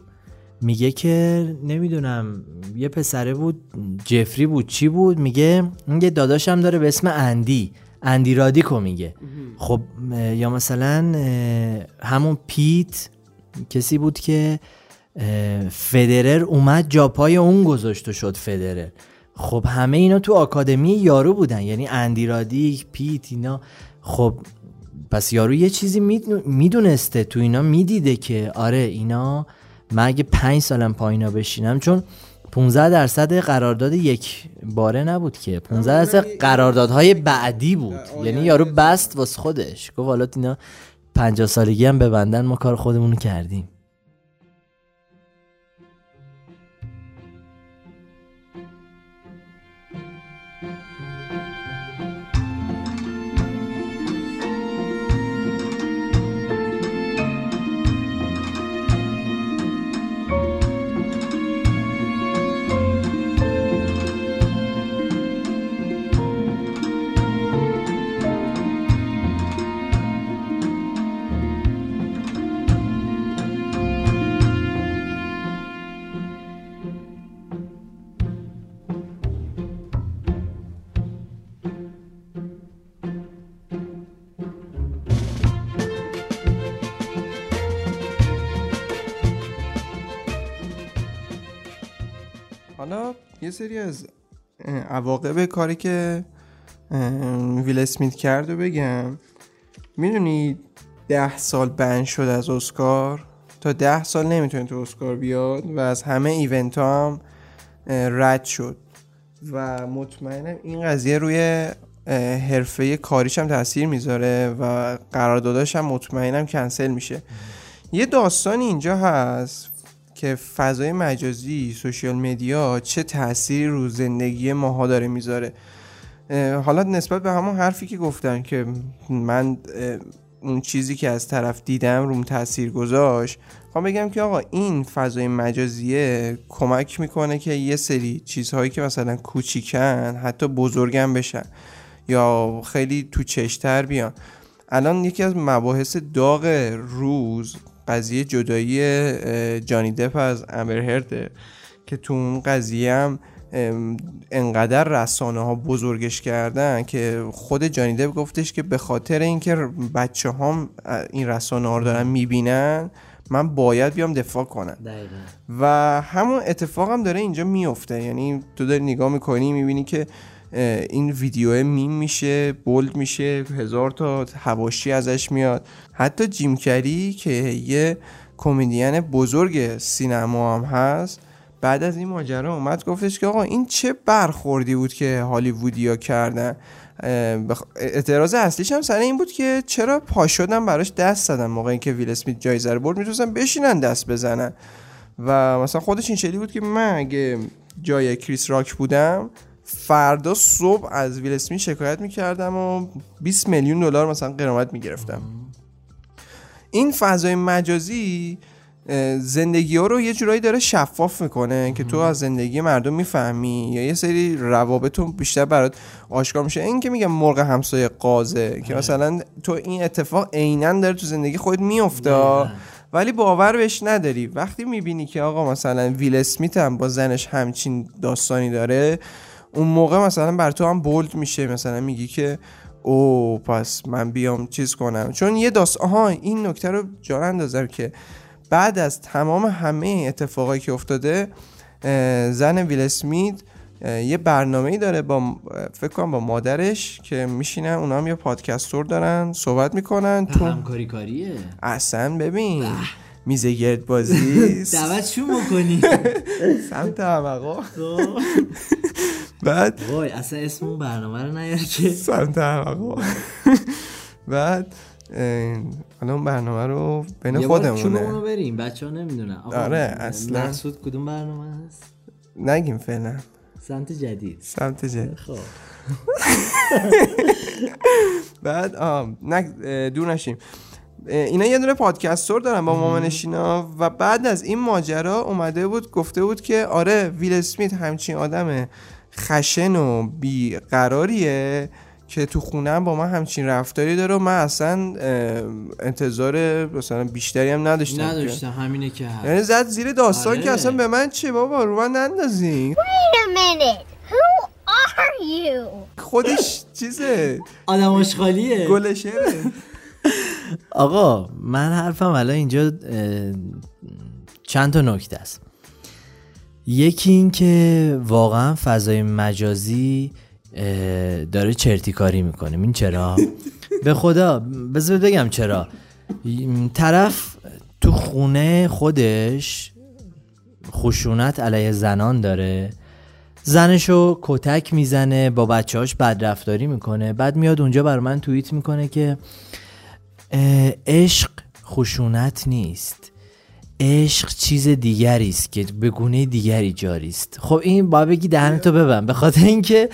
میگه که نمی‌دونم یه پسره بود جفری بود چی بود؟ میگه یه داداشم داره به اسم اندی اندی رادیکو میگه. خب یا مثلا همون پیت کسی بود که فدرر اومد جاپای اون گذاشت و شد فدرر. خب همه اینا تو آکادمی یارو بودن یعنی اندی رادیک پیت اینا. خب پس یارو یه چیزی می‌دونسته تو اینا می‌دیده که آره اینا من اگه پنج سالم پایینا بشینم چون 15 درصد قرارداد یک باره نبود که. 15 درصد قراردادهای بعدی بود. یعنی یارو بست واسه خودش. گفت حالا اینا 50 سالگی هم ببندن ما کار خودمون کردیم. سری از عواقب کاری که ویل اسمیت کرد رو بگم. می‌دونی ده سال بند شد از اسکار؟ تا ده سال نمی‌تونه تو اسکار بیاد و از همه ایونت ها هم رد شد. و مطمئنم این قضیه روی حرفه کاریش هم تاثیر می‌ذاره و قرارداداش هم مطمئنم کنسل میشه. یه داستان اینجا هست. که فضای مجازی سوشیال مدیا چه تأثیری رو زندگی ماها داره می‌ذاره. حالا نسبت به همون حرفی که گفتم که من اون چیزی که از طرف دیدم روم تاثیر گذاشت خواهم بگم که آقا این فضای مجازیه کمک می‌کنه که یه سری چیزهایی که مثلا کوچیکن حتی بزرگم بشن یا خیلی تو چشتر بیان. الان یکی از مباحث داغ روز قضیه جدایی جانی دپ از امبر هرده که تو اون قضیه هم انقدر رسانه ها بزرگش کردن که خود جانی دپ گفتش که به خاطر اینکه بچه هم این رسانه ها رو دارن می‌بینن من باید بیام دفاع کنم. و همون اتفاق هم داره اینجا میفته یعنی تو داری نگاه می‌کنی می‌بینی که این ویدیو میم میشه بولد میشه هزار تا هواشی ازش میاد. حتی جیم کری که یه کمدین بزرگ سینما هم هست بعد از این ماجرا اومد گفتش که آقا این چه برخوردی بود که هالیوودیا کردن. اعتراض اصلیش هم سر این بود که چرا پا شدن براش دست زدن. موقع اینکه ویل اسمیت جایزه رو برد می‌تونستن بشینن دست بزنن. و مثلا خودش این شکلی بود که من اگه جای کریس راک بودم فردا صبح از ویل اسمیت شکایت می‌کردم و 20 میلیون دلار مثلا قرامت می‌گرفتم. این فضای مجازی زندگی ها رو یه جورایی داره شفاف می‌کنه که تو از زندگی مردم می‌فهمی یا یه سری روابط رو بیشتر برات آشکار میشه. این که میگم مرغ همسایه قازه که مثلا تو این اتفاق عینا داره تو زندگی خودت میفته ولی باور بهش نداری. وقتی می‌بینی که آقا مثلا ویل اسمیت هم با زنش همچین داستانی داره اون موقع مثلا بر تو هم بولد میشه مثلا میگی که او پس من بیام چیز کنم. چون یه داست آها این نکته رو جان اندازم که بعد از تمام همه اتفاقایی که افتاده زن ویل اسمیت یه برنامه ای داره با فکر کنم با مادرش که میشینن اونا هم یه پادکستور دارن صحبت می‌کنن. تو همکاری کاریه؟ اصلا ببین. میزه گرد بازی *laughs* دعوت شو می‌کنی *laughs* سمت همقا بعد وای اصلا اسم اون برنامه رو نیار که. سمت همقا *laughs* بعد حالا اون برنامه رو بین یه بار خودمونه. بریم بچه ها نمی‌دونن آره، اصلا. مقصود کدوم برنامه هست؟ نگیم فعلا. سمت جدید. سمت جد خب. بعد اه، دور نشیم. اینا یه دونه پادکستور دارن با مامانشینا و بعد از این ماجرا اومده بود گفته بود که آره ویل اسمیت همچین آدم خشن و بیقراریه که تو خونم با من همچین رفتاری داره و من اصلا انتظار مثلا بیشتری هم نداشتم که- نداشتم همینه که هست. یعنی زد زیر داستان آره. که اصلا به من چه بابا رو من نندازین. Wait a minute. Who are you? خودش چیزه. آدم آشغالیه. گل شعره. آقا من حرفم الان اینجا چند تا نکته است. یکی این که واقعا فضای مجازی داره چرتی کاری می‌کنه. این چرا؟ به خدا بذار بگم چرا. طرف تو خونه خودش خشونت علیه زنان داره. زنشو کتک می‌زنه با بچهاش بدرفتاری می‌کنه. بعد میاد اونجا بر من توییت می‌کنه که عشق خشونت نیست. عشق چیز دیگری است که به گونه دیگری جاری است. خب این با بگی دهنتو ببن به خاطر اینکه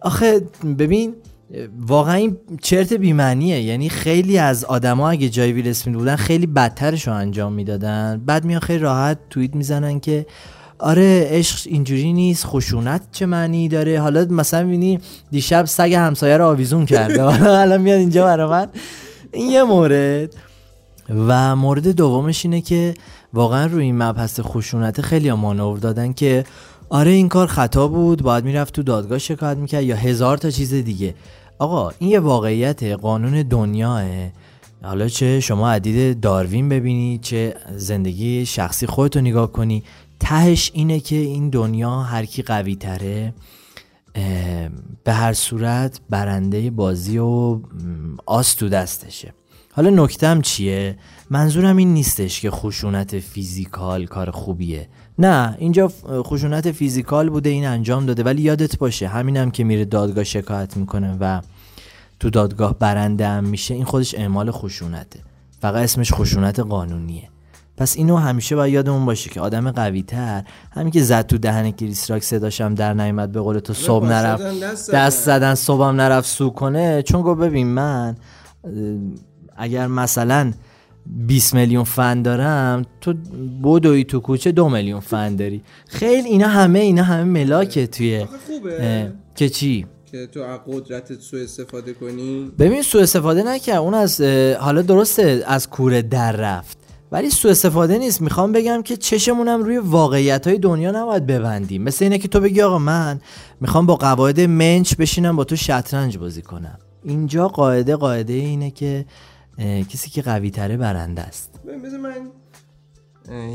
آخه ببین واقعا این چرت بیمعنیه. یعنی خیلی از آدما اگه جای ویل اسمیت بودن خیلی بدترش رو انجام می‌دادن. بعد میان خیلی راحت توییت می‌زنن که آره عشق اینجوری نیست خشونت چه معنی داره؟ حالا مثلا می‌بینی دیشب سگ همسایه رو آویزون کرده. *laughs* حالا میاد اینجا برای این یه مورد. و مورد دومش اینه که واقعا روی این مبحث خشونت خیلی مانور دادن که آره این کار خطا بود باید می‌رفت تو دادگاه شکایت می‌کرد یا هزار تا چیز دیگه. آقا این یه واقعیت قانون دنیاه. حالا چه شما عدید داروین ببینی چه زندگی شخصی خودتو نگاه کنی. تهش اینه که این دنیا هر کی قوی تره به هر صورت برنده بازی و آس تو دستشه. حالا نکتم چیه؟ منظورم این نیستش که خشونت فیزیکال کار خوبیه. نه اینجا خشونت فیزیکال بوده این انجام داده ولی یادت باشه همینم که میره دادگاه شکایت می‌کنه و تو دادگاه برنده هم میشه. این خودش اعمال خشونته. فقط اسمش خشونت قانونیه. پس اینو همیشه باید یادمون باشه که آدم قوی تر همین که زد تو دهن کریس راک صداشم در نیامد به قول تو صبح پاس نرفت دست زدن. صبحم نرفت سو کنه. چون گفت ببین من اگر مثلا 20 میلیون فن دارم تو بدوی تو کوچه دو میلیون فن داری. خیلی اینا همه اینا همه ملاکه توی خوبه. اه، که چی؟ که تو از قدرتت سوء استفاده کنی. ببین سوء استفاده نکرد. اون از حالا درسته از کوره در رفت. ولی سوء استفاده نیست. می‌خوام بگم که چشمونم روی واقعیت های دنیا نباید ببندیم. مثل اینه که تو بگی آقا من می‌خوام با قواعد منچ بشینم با تو شطرنج بازی کنم. اینجا قاعده قاعده اینه که کسی که قوی تره برنده است. بذار من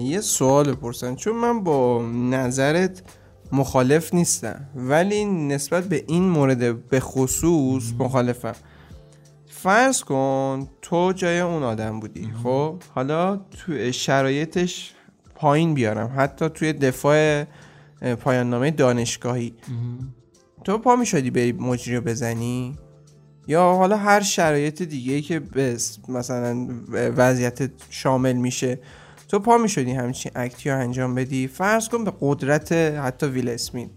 یه سوال بپرسم. چون من با نظرت مخالف نیستم ولی نسبت به این مورد به خصوص مخالفم. فرض کن تو جای اون آدم بودی خب؟ حالا تو شرایطش پایین بیارم. حتی توی دفاع پایان نامه دانشگاهی. تو پا می شدی بری مجری رو بزنی؟ یا حالا هر شرایط دیگه ای که به مثلا وضعیت شامل میشه تو پا می شدی همچین اکتی رو انجام بدی؟ فرض کن به قدرت حتی ویل اسمیت.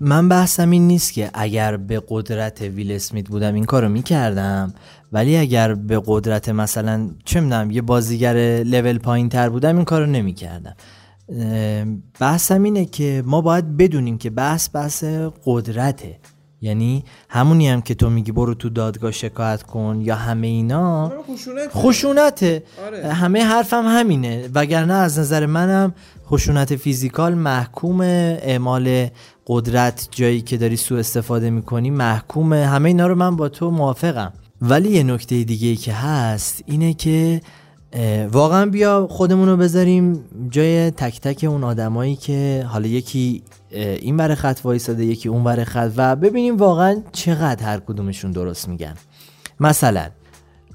من بحثم این نیست که اگر به قدرت ویل اسمیت بودم این کارو می‌کردم ولی اگر به قدرت مثلا چه می‌دونم یه بازیگر لول پایین تر بودم این کارو نمی‌کردم. بحثم اینه که ما باید بدونیم که بحث بحث قدرته. یعنی همونی هم که تو میگی برو تو دادگاه شکایت کن یا همه اینا خشونته. آره. همه حرفم همینه. وگرنه از نظر منم خشونت فیزیکال محکوم اعمال قدرت جایی که داری سوء استفاده می‌کنی محکومه. همه اینا رو من با تو موافقم. ولی یه نکته دیگه ای که هست اینه که واقعا بیا خودمون رو بذاریم جای تک تک اون آدمایی که حالا یکی این بر خط وایساده یکی اون بر خط. و ببینیم واقعا چقدر هر کدومشون درست میگن. مثلا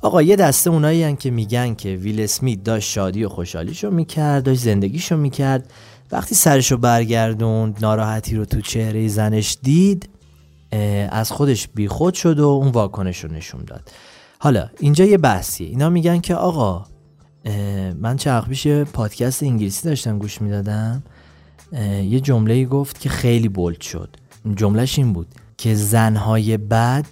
آقا یه دسته اونایی که میگن که ویل اسمیت داشت شادی و خوشحالیشو می‌کرد داشت زندگیشو می‌کرد. وقتی سرشو برگردوند ناراحتی رو تو چهره زنش دید از خودش بیخود شد و اون واکنش رو نشون داد. حالا اینجا یه بحثیه. اینا میگن که آقا من وقت پیش پادکست انگلیسی داشتم گوش می‌دادم یه جمله گفت که خیلی بولد شد. جملهش این بود که زنهای بد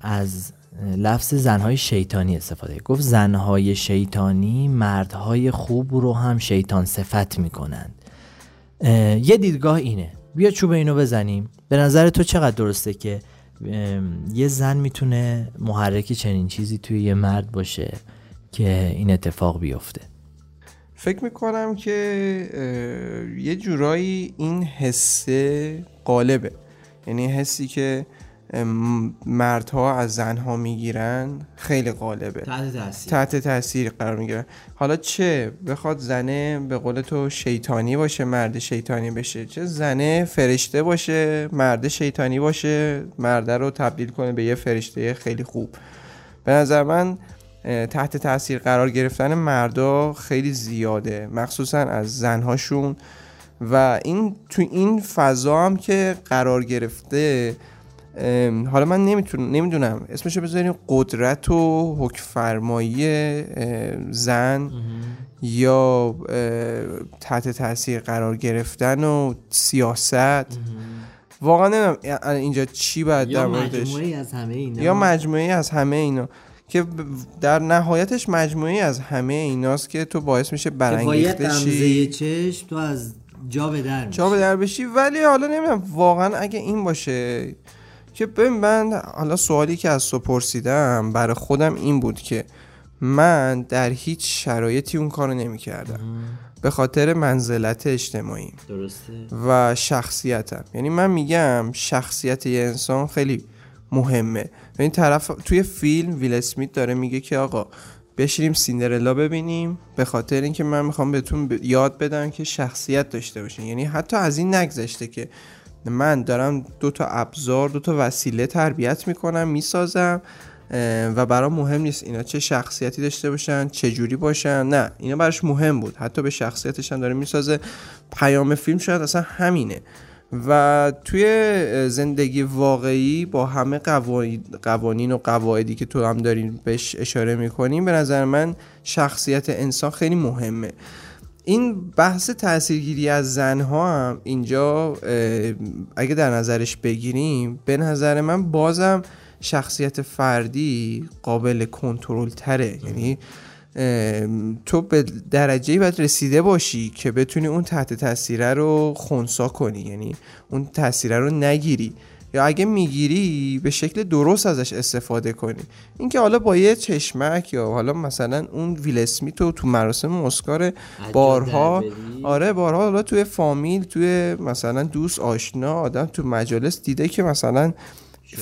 از لفظ زنهای شیطانی استفاده. گفت زنهای شیطانی مردهای خوب رو هم شیطان صفت می‌کنند. یه دیدگاه اینه. بیا چوب اینو بزنیم. به نظر تو چقدر درسته که یه زن می‌تونه محرک چنین چیزی توی یه مرد باشه که این اتفاق بیفته؟ فکر می‌کنم که یه جورایی این حسه قالبه یعنی حسی که مردها از زنها می‌گیرن. خیلی غالبه. تحت تاثیر قرار می‌گیرن حالا چه؟ بخواد زنه به قول تو شیطانی باشه مرد شیطانی بشه. چه زنه فرشته باشه مرد شیطانی باشه. مرده رو تبدیل کنه به یه فرشته خیلی خوب. به نظر من تحت تاثیر قرار گرفتن مردا خیلی زیاده. مخصوصا از زنهاشون. و این تو این فضا هم که قرار گرفته حالا من نمی‌تونم نمی‌دونم. اسمشو بذاریم قدرت و حکفرمایی زن یا تحت تاثیر قرار گرفتن و سیاست. واقعا نمی‌دونم اینجا چی باید در یا موردش؟ مجموعی از همه اینا. یا مجموعی از همه اینا. که در نهایتش مجموعی از همه ایناست که تو باعث میشه برانگیخته شی. چشم تو از جا به در جا به در بشی. ولی حالا نمی‌دونم واقعا اگه این باشه که ببین من حالا سوالی که از تو پرسیدم برای خودم این بود که من در هیچ شرایطی اون کارو نمی‌کردم. به خاطر منزلت اجتماعی. درسته. و شخصیتم. یعنی من میگم شخصیت یه انسان خیلی مهمه. و این طرف توی فیلم ویل اسمیت داره میگه که آقا بشینیم سیندرلا ببینیم. به خاطر اینکه من می‌خوام بهتون ب- یاد بدم که شخصیت داشته باشین. یعنی حتی از این نگذشته که من دارم دو تا ابزار دو تا وسیله تربیت می‌کنم می‌سازم و برام مهم نیست اینا چه شخصیتی داشته باشن چه جوری باشن نه اینا براش مهم بود. حتی به شخصیتش هم داره می‌سازه. پیام فیلم شاید اصلا همینه. و توی زندگی واقعی با همه قوانین- و قواعدی که تو هم دارین بهش اشاره می‌کنیم به نظر من شخصیت انسان خیلی مهمه. این بحث تاثیرگیری از زنها هم اینجا اگه در نظرش بگیریم به نظر من بازم شخصیت فردی قابل کنترل تره یعنی تو به درجه باید رسیده باشی که بتونی اون تحت تاثیره رو خونسا کنی. یعنی اون تاثیره رو نگیری. یا اگه می‌گیری به شکل درست ازش استفاده کنی. اینکه حالا با یه چشمک یا حالا مثلا اون ویل اسمیت تو مراسم اسکار بارها. آره بارها حالا توی فامیل توی مثلا دوست آشنا آدم تو مجالس دیده که مثلا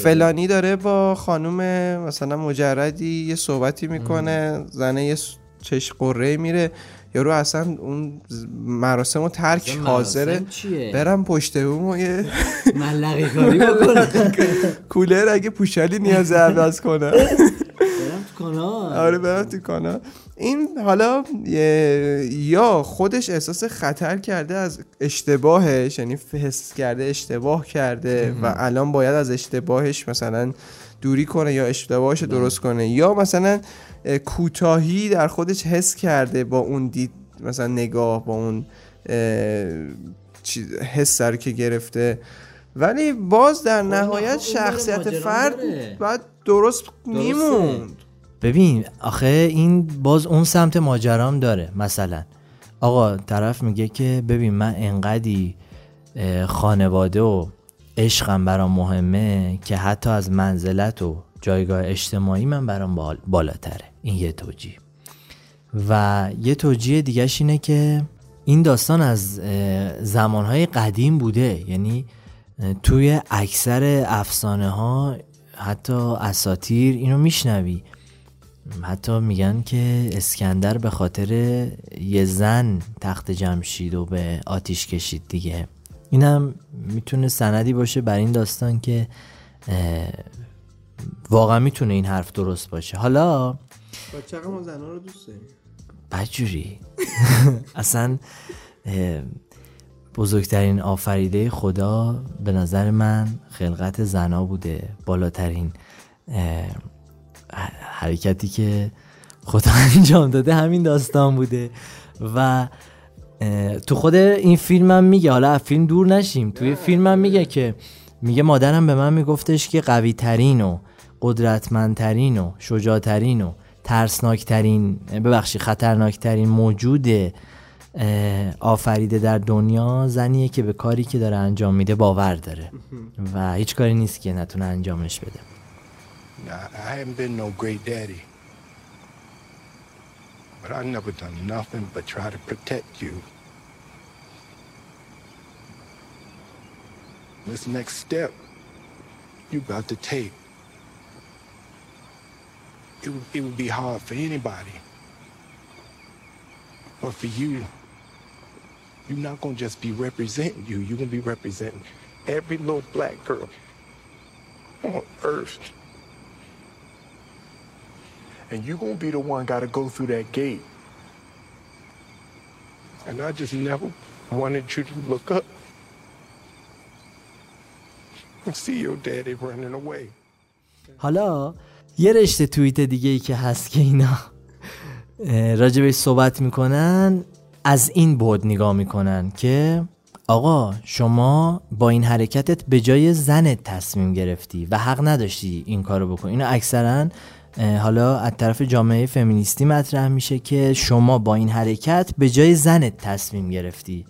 فلانی داره با خانوم مثلا مجردی یه صحبتی می‌کنه زنه یه س- چش قره میره. یارو اصلا اون مراسم رو ترک حاضره؟ برم پشت بوم یه *laughs* ملقی کاری بکنم. *laughs* کولر اگه پوشالی نیاز عوض کنه برم تو کانال. آره برم تو کانال. این حالا یا خودش احساس خطر کرده از اشتباهش یعنی حس کرده اشتباه کرده و الان باید از اشتباهش مثلا دوری کنه یا اشتباهش درست کنه. یا مثلا کوتاهی در خودش حس کرده با اون دید مثلا نگاه با اون حس رو که گرفته. ولی باز در نهایت خب داره شخصیت فرد. باید درست میموند. ببین آخه این باز اون سمت ماجرام داره مثلا. آقا طرف میگه که ببین من انقدی خانواده و عشقم برام مهمه که حتی از منزلت و جایگاه اجتماعی من برام بال- بالاتره. این یه توجیه. و یه توجیه دیگهش اینه که این داستان از زمانهای قدیم بوده. یعنی توی اکثر افسانه ها حتی اساتیر اینو میشنوی. حتی میگن که اسکندر به خاطر یه زن تخت جمشید و به آتیش کشید دیگه. اینم می‌تونه سندی باشه بر این داستان که واقعا می‌تونه این حرف درست باشه. حالا بچه ما زنها رو دوست داریم؟ بدجوری. *laughs* اصلا بزرگترین آفریده خدا به نظر من خلقت زنا بوده. بالاترین حرکتی که خدا *laughs* انجام داده همین داستان بوده. و تو خود این فیلم هم میگه حالا از فیلم دور نشیم. توی فیلم هم میگه که میگه مادرم به من میگفتش که قوی ترین و قدرتمندترین و شجاعترین و ترسناکترین ببخشید خطرناکترین موجود آفریده در دنیا زنیه که به کاری که داره انجام میده باور داره و هیچ کاری نیست که نتونه انجامش بده been no great daddy, but never nothing but try to protect you. This next step you got to take. it would, it would be hard for anybody. But for you, you're not gonna just be representing you, you're gonna be representing every little black girl on earth. And you're gonna be the one gotta go through that gate. And I just never wanted you to look up and see your daddy running away. Hello. یه رشته توییت دیگه ای که هست که اینا راجبش صحبت می‌کنن از این بود نگاه می‌کنن که آقا شما با این حرکتت به جای زنت تصمیم گرفتی و حق نداشتی این کارو بکنی. اینو اکثرا حالا از طرف جامعه فمینیستی مطرح میشه که شما با این حرکت به جای زنت تصمیم گرفتی.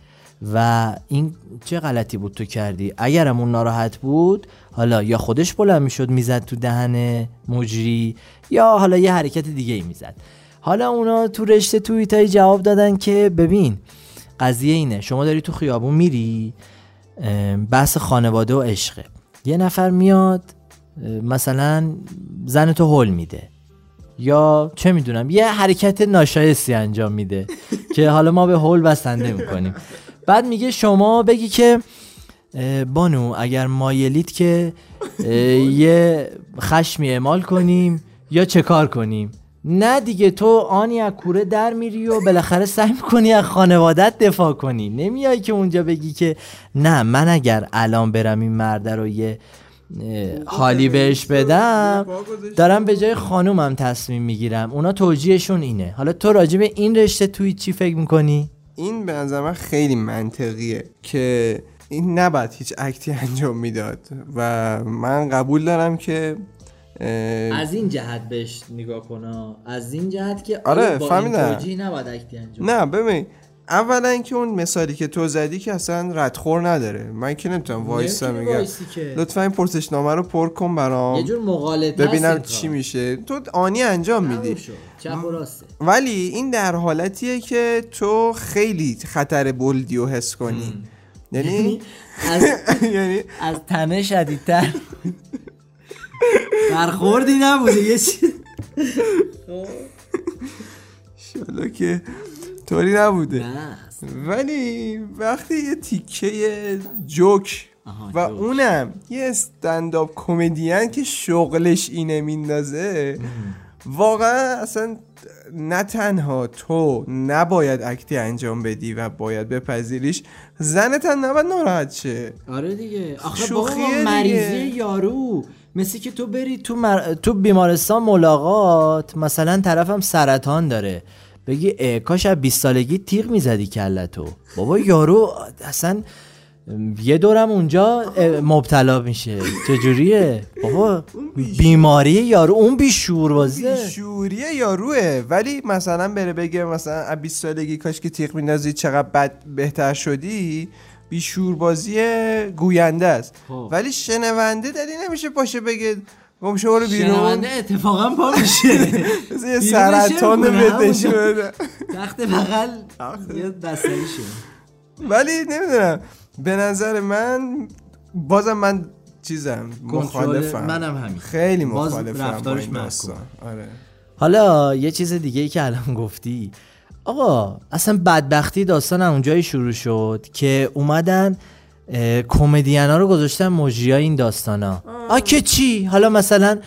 و این چه غلطی بود تو کردی؟ اگرم اون ناراحت بود حالا یا خودش بلند می‌شد می‌زد تو دهن مجری یا حالا یه حرکت دیگه ای می‌زد. حالا اونا تو رشته توییت های جواب دادن که ببین قضیه اینه شما داری تو خیابون میری بحث خانواده و عشقه. یه نفر میاد مثلا زن تو هول میده. یا چه می‌دونم یه حرکت ناشایستی انجام میده *laughs* که حالا ما به هول بسنده می‌کنیم. بعد میگه شما بگی که بانو اگر مایلید که *laughs* یه خشمی اعمال کنیم یا چه کار کنیم؟ نه دیگه تو آنی از کوره در میری و بالاخره سعی می‌کنی از خانوادت دفاع کنی. نمیای که اونجا بگی که نه من اگر الان برم این مرده رو یه حالی بهش بدم دارم به جای خانومم تصمیم می‌گیرم. اونا توجیهشون اینه. حالا تو راجع به این رشته توی چی فکر می‌کنی؟ این به نظر من خیلی منطقیه که این نباید هیچ اکتی انجام می‌داد و من قبول دارم که از این جهت بهش نگاه کنه از این جهت که آره، با فهمیدم. نباید اکتی انجام نه ببین اولا که اون مثالی که تو زدی که اصلا ردخور نداره. من که نمی‌تونم وایسا میگم. لطفا این پرسشنامه رو پر کن برام. یه جور مغالطه ببینم چی میشه. تو آنی انجام میدی. چپ و راسته ولی این در حالتیه که تو خیلی خطر بلدی و حس کنی. یعنی از, *laughs* یعنی از تنه شدیدتر. برخوردی نبوده یه چی شالا که طوری نبوده. ولی وقتی یه تیکه جوک و. اونم یه استنداپ کمدین که شغلش اینه میندازه واقعا اصلا نه تنها تو نباید اکتی انجام بدی و باید بپذیریش زنت هم نباید ناراحت شه. آره دیگه. آخه بابا. مریضی یارو. مثل که تو بری تو, مر... تو بیمارستان ملاقات مثلا طرفم سرطان داره. بگی کاش از 20 سالگی تیغ می‌زدی کلتو بابا یارو اصلا یه دورم اونجا مبتلا میشه. چجوریه؟ بابا بیماری یارو اون بیشور بازه. بیشوریه یاروه. ولی مثلا بره بگه مثلا از 20 سالگی کاش که تیغ میندازی چقدر بد بهتر شدی بیشور بازی گوینده است. خب. ولی شنونده دلی نمیشه باشه بگه گم شو برو بیرون. شنونده اتفاقا پا میشه. *laughs* یه سرطان. بده تخت بغل یه بستری ولی نمی‌دونم. به نظر من بازم من چیزم مخالفم. منم همین. خیلی مخالفم رفتارش آره. حالا یه چیز دیگه ای که الان گفتی. آقا اصلا بدبختی داستان از اونجایی شروع شد که اومدن کمدین ها رو گذاشتن مجری این داستان ها آ که چی؟ حالا مثلا.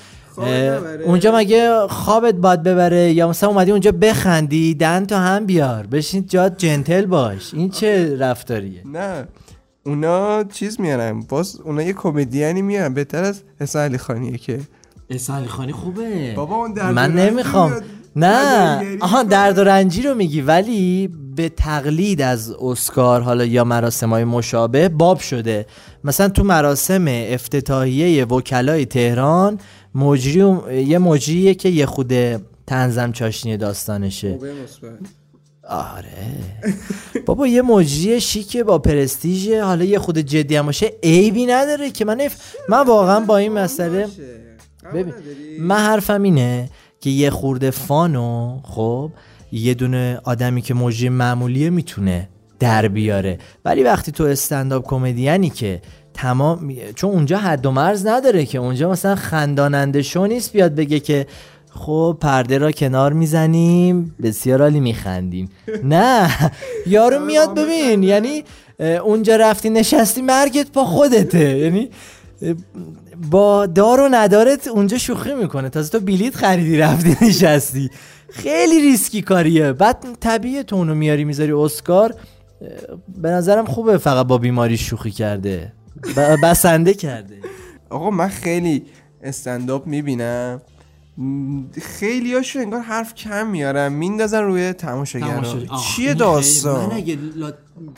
اونجا مگه خوابت باد ببره؟ یا مثلا اومدی اونجا بخندی دهن تو هم بیار. بشین جات جنتل باش. این چه رفتاریه؟ نه. اونا چیز میارن باز اونا یه کمدیانی میارن. بهتر از حسن علی خانیه که. اسحاقی خانی خوبه. بابا اون درد و من نمی‌خوام. نه. نداری آها درد و رنجی رو میگی ولی به تقلید از اسکار حالا یا مراسم های مشابه باب شده. مثلا تو مراسم افتتاحیه وکلای تهران مجری یه مجریه که یه خود تنظم چاشنی داستانشه. آره. بابا یه مجری شیکه با پرستیژ حالا یه خود جدی هم باشه عیبی نداره که. من اف... من واقعا با این مسئله ببین من حرفم اینه که یه خورده فانو خب یه دونه آدمی که مجری معمولیه می‌تونه در بیاره. ولی وقتی تو استنداپ کمدیانی که تمام چون اونجا حد و مرز نداره که اونجا مثلا خنداننده شو نیست بیاد بگه که خب پرده را کنار می‌زنیم. بسیار عالی میخندیم. نه یارو *laughs* میاد ببین یعنی اونجا رفتی نشستی مرگت با خودته. یعنی با دار و ندارت اونجا شوخی می‌کنه. تازه تو بلیت خریدی رفتی *laughs* نشستی. خیلی ریسکی کاریه. بعد طبیعه تو اونو میاری می‌ذاری اسکار. به نظرم خوبه فقط با بیماری شوخی کرده. بسنده کرده. آقا من خیلی استنداپ می‌بینم. خیلی هاشو انگار حرف کم میارن میندازن روی تماشاگران چیه داستان؟ من اگه لا...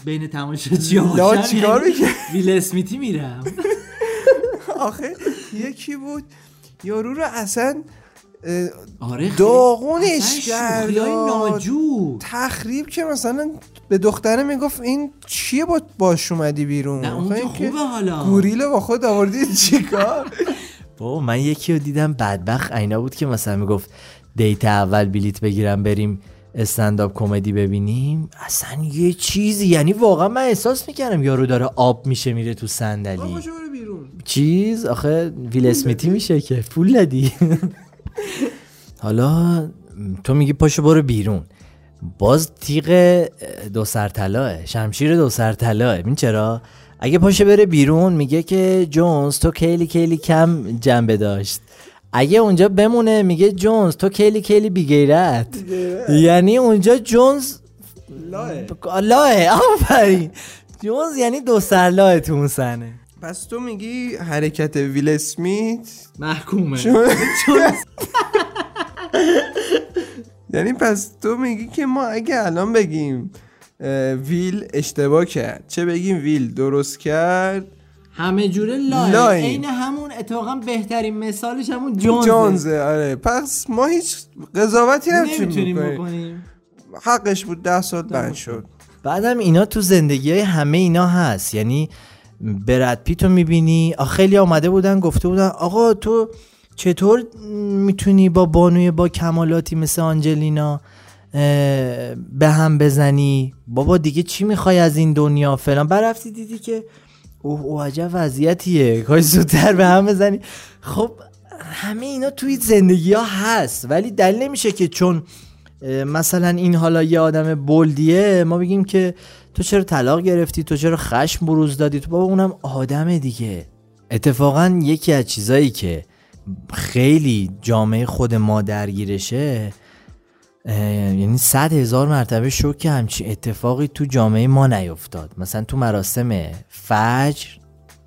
بین تماشاچی لا چیکار می‌کردی؟ ویل اسمیتی میرم. *laughs* آخه یکی بود یارو رو اصلا آره داغونش کرد. ناجور تخریب که مثلا به دختره می‌گفت این چیه با باش اومدی بیرون؟ نه، اون خوبه حالا. گوریل با خود آوردی چیکار *laughs* بابا من یکی رو دیدم بدبخت. اینا بود که مثلا می‌گفت دیت اول بلیت بگیرم بریم استنداپ کمدی ببینیم. اصلا یه چیزی یعنی واقعا من احساس می‌کردم یارو داره آب میشه میره تو صندلی. چیز؟ آخه ویل اسمیتی میشه که. پول دادی. حالا تو میگی پاشو برو بیرون. باز تیغ دو سرطلاه شمشیر دو سرطلاه. ببین چرا؟ اگه پاشه بره بیرون میگه که جونز تو کلی کلی کم جنبه داشت. اگه اونجا بمونه میگه جونز تو کلی کلی بیگیرت یعنی اونجا جونز لاه لاه آفرین. جونز یعنی دو سرلاه تو اون صحنه. پس تو میگی حرکت ویل اسمیت؟ محکومه. *laughs* یعنی پس تو میگی که ما اگه الان بگیم ویل اشتباه کرد. چه بگیم ویل؟ درست کرد؟ همه جوره لاه. عین همون اتفاقا بهترین مثالش همون جونزه. جونزه آره. پس ما هیچ قضاوتی نمی‌تونیم نمی‌تونیم بکنیم. بکنیم. حقش بود ده سال بند شد. بعدم اینا تو زندگی های همه اینا هست. یعنی برد پیتو می‌بینی. خیلی آمده بودن گفته بودن آقا تو چطور می‌تونی با بانوی با کمالاتی مثل آنجلینا به هم بزنی. بابا دیگه چی می‌خوای از این دنیا فلان؟ بعد رفتی دیدی که اوه اوه عجب وضعیتیه. کاش زودتر به هم بزنی. خب همه اینا توی زندگی ها هست ولی دلیل نمیشه که چون مثلا این حالا یه آدم بلدیه ما بگیم که تو چرا طلاق گرفتی؟ تو چرا خشم بروز دادی؟ تو بابا اونم آدمه دیگه. اتفاقا یکی از چیزایی که خیلی جامعه خود ما درگیرشه یعنی صد هزار مرتبه شو که همچین اتفاقی تو جامعه ما نیفتاد. مثلا تو مراسم فجر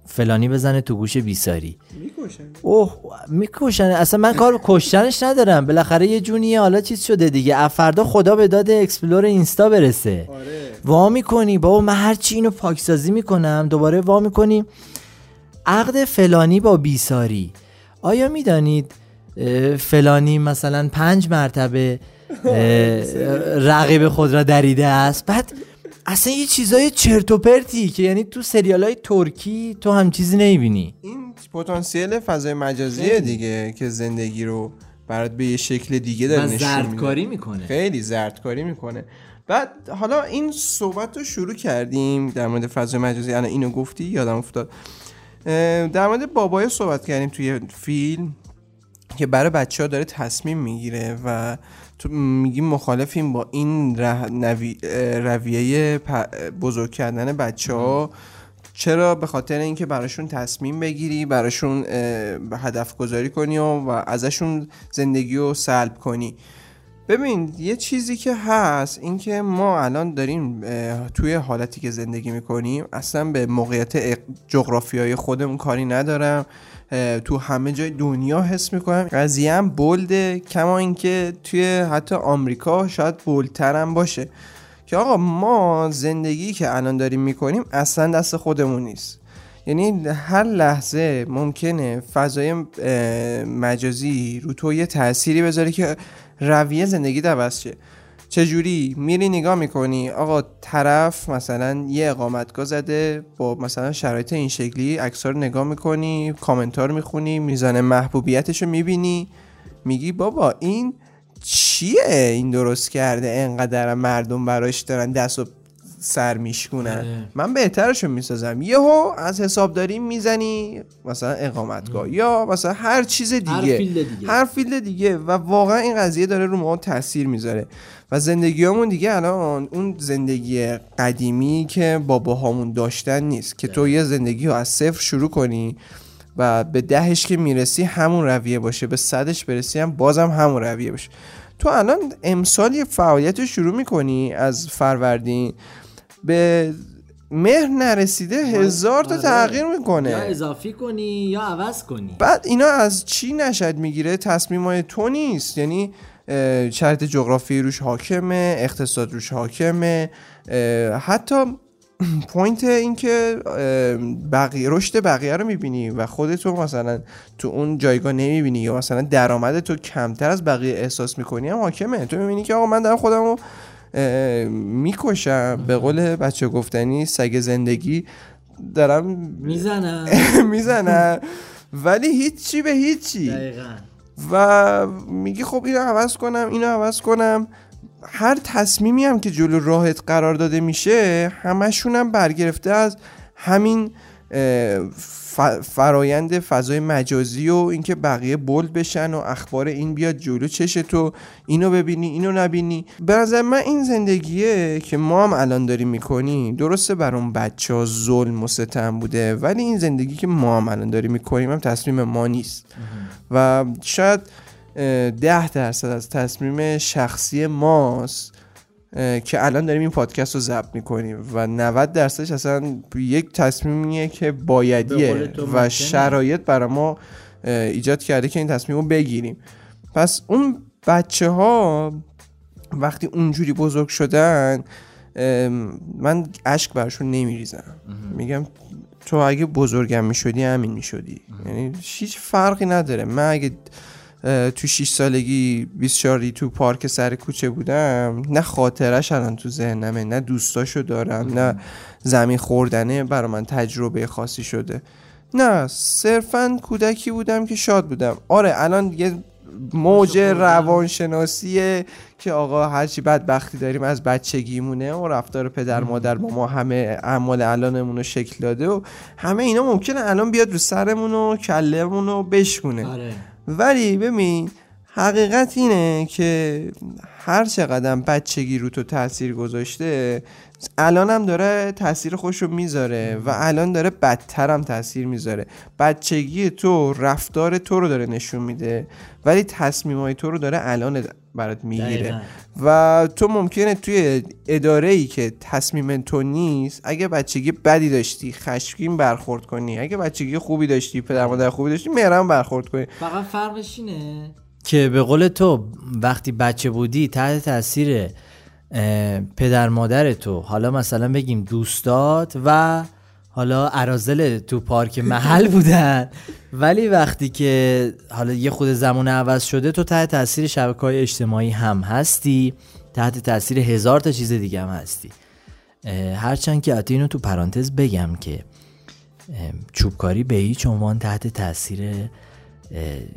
فلانی بزنه تو گوش بیساری. اوه می‌کشن. اصلا من کار کشتنش ندارم. بالاخره یه جونیه حالا چیز شده دیگه. فردا خدا به داد explore اینستا برسه. وا می‌کنی. بابا من هرچی اینو پاکسازی می‌کنم. دوباره وا می‌کنی. عقد فلانی با بیساری. آیا می‌دانید فلانی مثلا پنج مرتبه رقیب خود را دریده است. بعد اصلا یه چیزای چرت و پرتی که یعنی تو سریال های ترکی تو هم چیزی نمی‌بینی. این پتانسیل فضای مجازیه دیگه که زندگی رو برات به یه شکل دیگه داره نشون میده. می‌کنه. خیلی زردکاری می‌کنه. بعد حالا این صحبت رو شروع کردیم در مورد فضای مجازی. الان اینو گفتی یادم افتاد. در مورد بابای صحبت کردیم توی فیلم که برای بچه ها داره تصمیم می‌گیره و تو میگیم مخالفیم با این رویه بزرگ کردن بچه ها چرا؟ به خاطر اینکه براشون تصمیم بگیری براشون هدف گذاری کنی و, و ازشون زندگی رو سلب کنی. ببین یه چیزی که هست اینکه ما الان داریم توی حالتی که زندگی می‌کنیم اصلا به موقعیت جغرافیایی خودمون کاری ندارم. تو همه جای دنیا حس می‌کنم. قضیه هم بلده کما اینکه توی حتی آمریکا شاید بولتر هم باشه. که آقا ما زندگی که الان داریم می‌کنیم اصلا دست خودمون نیست. یعنی هر لحظه ممکنه فضای مجازی رو تو یه تأثیری بذاره که رویه زندگی عوض شه. چجوری میری نگاه می‌کنی؟ آقا طرف مثلا یه اقامتگاه زده با مثلا شرایط این شکلی عکس رو نگاه می‌کنی کامنت رو می‌خونی میزان محبوبیتش رو می‌بینی. میگی بابا این چیه؟ این درست کرده. انقدر مردم براش دارن دست و سر میشکونن من بهترشو می‌سازم. یهو از حسابداری می‌زنی مثلا اقامتگاه یا مثلا هر چیز دیگه. هر field دیگه. هر field دیگه. و واقعا این قضیه داره رو ما تاثیر می‌ذاره. و زندگیامون دیگه الان اون زندگی قدیمی که باباهامون داشتن نیست. که تو یه زندگی رو از صفر شروع کنی و به دهش که می‌رسی همون رویه باشه. به صدش برسی هم بازم همون رویه باشه. تو الان امسال یه فعالیت رو شروع می‌کنی از فروردین. به مهر نرسیده هزار تا آره. تغییر یا می‌کنه اضافی کنی یا عوض کنی. بعد اینا از چی نشد می‌گیره؟ تصمیم های تو نیست. یعنی شرط جغرافی روش حاکمه اقتصاد روش حاکمه. حتی پوینت این که بقیه رشد بقیه رو می‌بینی و خودتو مثلا تو اون جایگاه نمی‌بینی یا مثلا درآمد تو کمتر از بقیه احساس می‌کنی هم حاکمه. تو می‌بینی که آقا من دارم خودم رو می‌کشم. به قول بچه گفتنی سگ زندگی دارم می‌زنم. *laughs* می‌زنم. ولی هیچی به هیچی. دقیقا. و میگی خب اینو عوض کنم اینو عوض کنم. هر تصمیمی هم که جلو راهت قرار داده میشه همشون هم برگرفته از همین فرایند فضای مجازی و اینکه بقیه بولد بشن و اخبار این بیاد جلو چش تو اینو ببینی اینو نبینی. به نظر من این زندگیه که ما هم الان داریم می‌کنیم درسته بر اون بچه ها ظلم و ستم بوده ولی این زندگی که ما هم الان داریم می‌کنیم هم تصمیم ما نیست. و شاید ده درصد از تصمیم شخصی ماست. که الان داریم این پادکست رو ضبط می‌کنیم و 90 درصدش اصلا یک تصمیمیه که بایدیه و. شرایط برای ما ایجاد کرده که این تصمیم رو بگیریم. پس اون بچه ها وقتی اونجوری بزرگ شدن من اشک برشون نمیریزم. میگم تو اگه بزرگم می‌شدی همین می‌شدی. یعنی هیچ فرقی نداره. من اگه تو 6 سالگی 24 تو پارک سر کوچه بودم. نه خاطرش الان تو ذهنمه نه دوستاشو دارم نه زمین خوردنه برا من تجربه خاصی شده. نه صرفا کودکی بودم که شاد بودم. آره الان یه موج روانشناسیه که آقا هرچی بدبختی داریم از بچگیمونه و رفتار پدر مادر با ما همه اعمال الانمون رو شکل داده و همه اینا ممکنه الان بیاد رو سرمون و کلمون رو بشکونه. آره. ولی ببین حقیقت اینه که هر چقدر بچگی رو تو تاثیر گذاشته الان هم داره تاثیر خوش رو می‌ذاره و الان داره بدتر هم تاثیر می‌ذاره. بچگی تو رفتار تو رو داره نشون میده ولی تصمیم های تو رو داره الان برات می‌گیره. و تو ممکنه توی اداره ای که تصمیم تو نیست اگه بچگی بدی داشتی خشمگین برخورد کنی. اگه بچگی خوبی داشتی پدر مادر خوبی داشتی مهربان برخورد کنی. فقط فرقش اینه که به قول تو وقتی بچه بودی تحت تاثیر پدر مادر تو حالا مثلا بگیم دوستات و حالا ارازل تو پارک محل *laughs* بودن. ولی وقتی که حالا یه خود زمان عوض شده تو تحت تاثیر شبکه های اجتماعی هم هستی تحت تاثیر هزار تا چیز دیگه هم هستی. هرچند که حتی اینو تو پرانتز بگم که چوبکاری به هیچ عنوان تحت تاثیر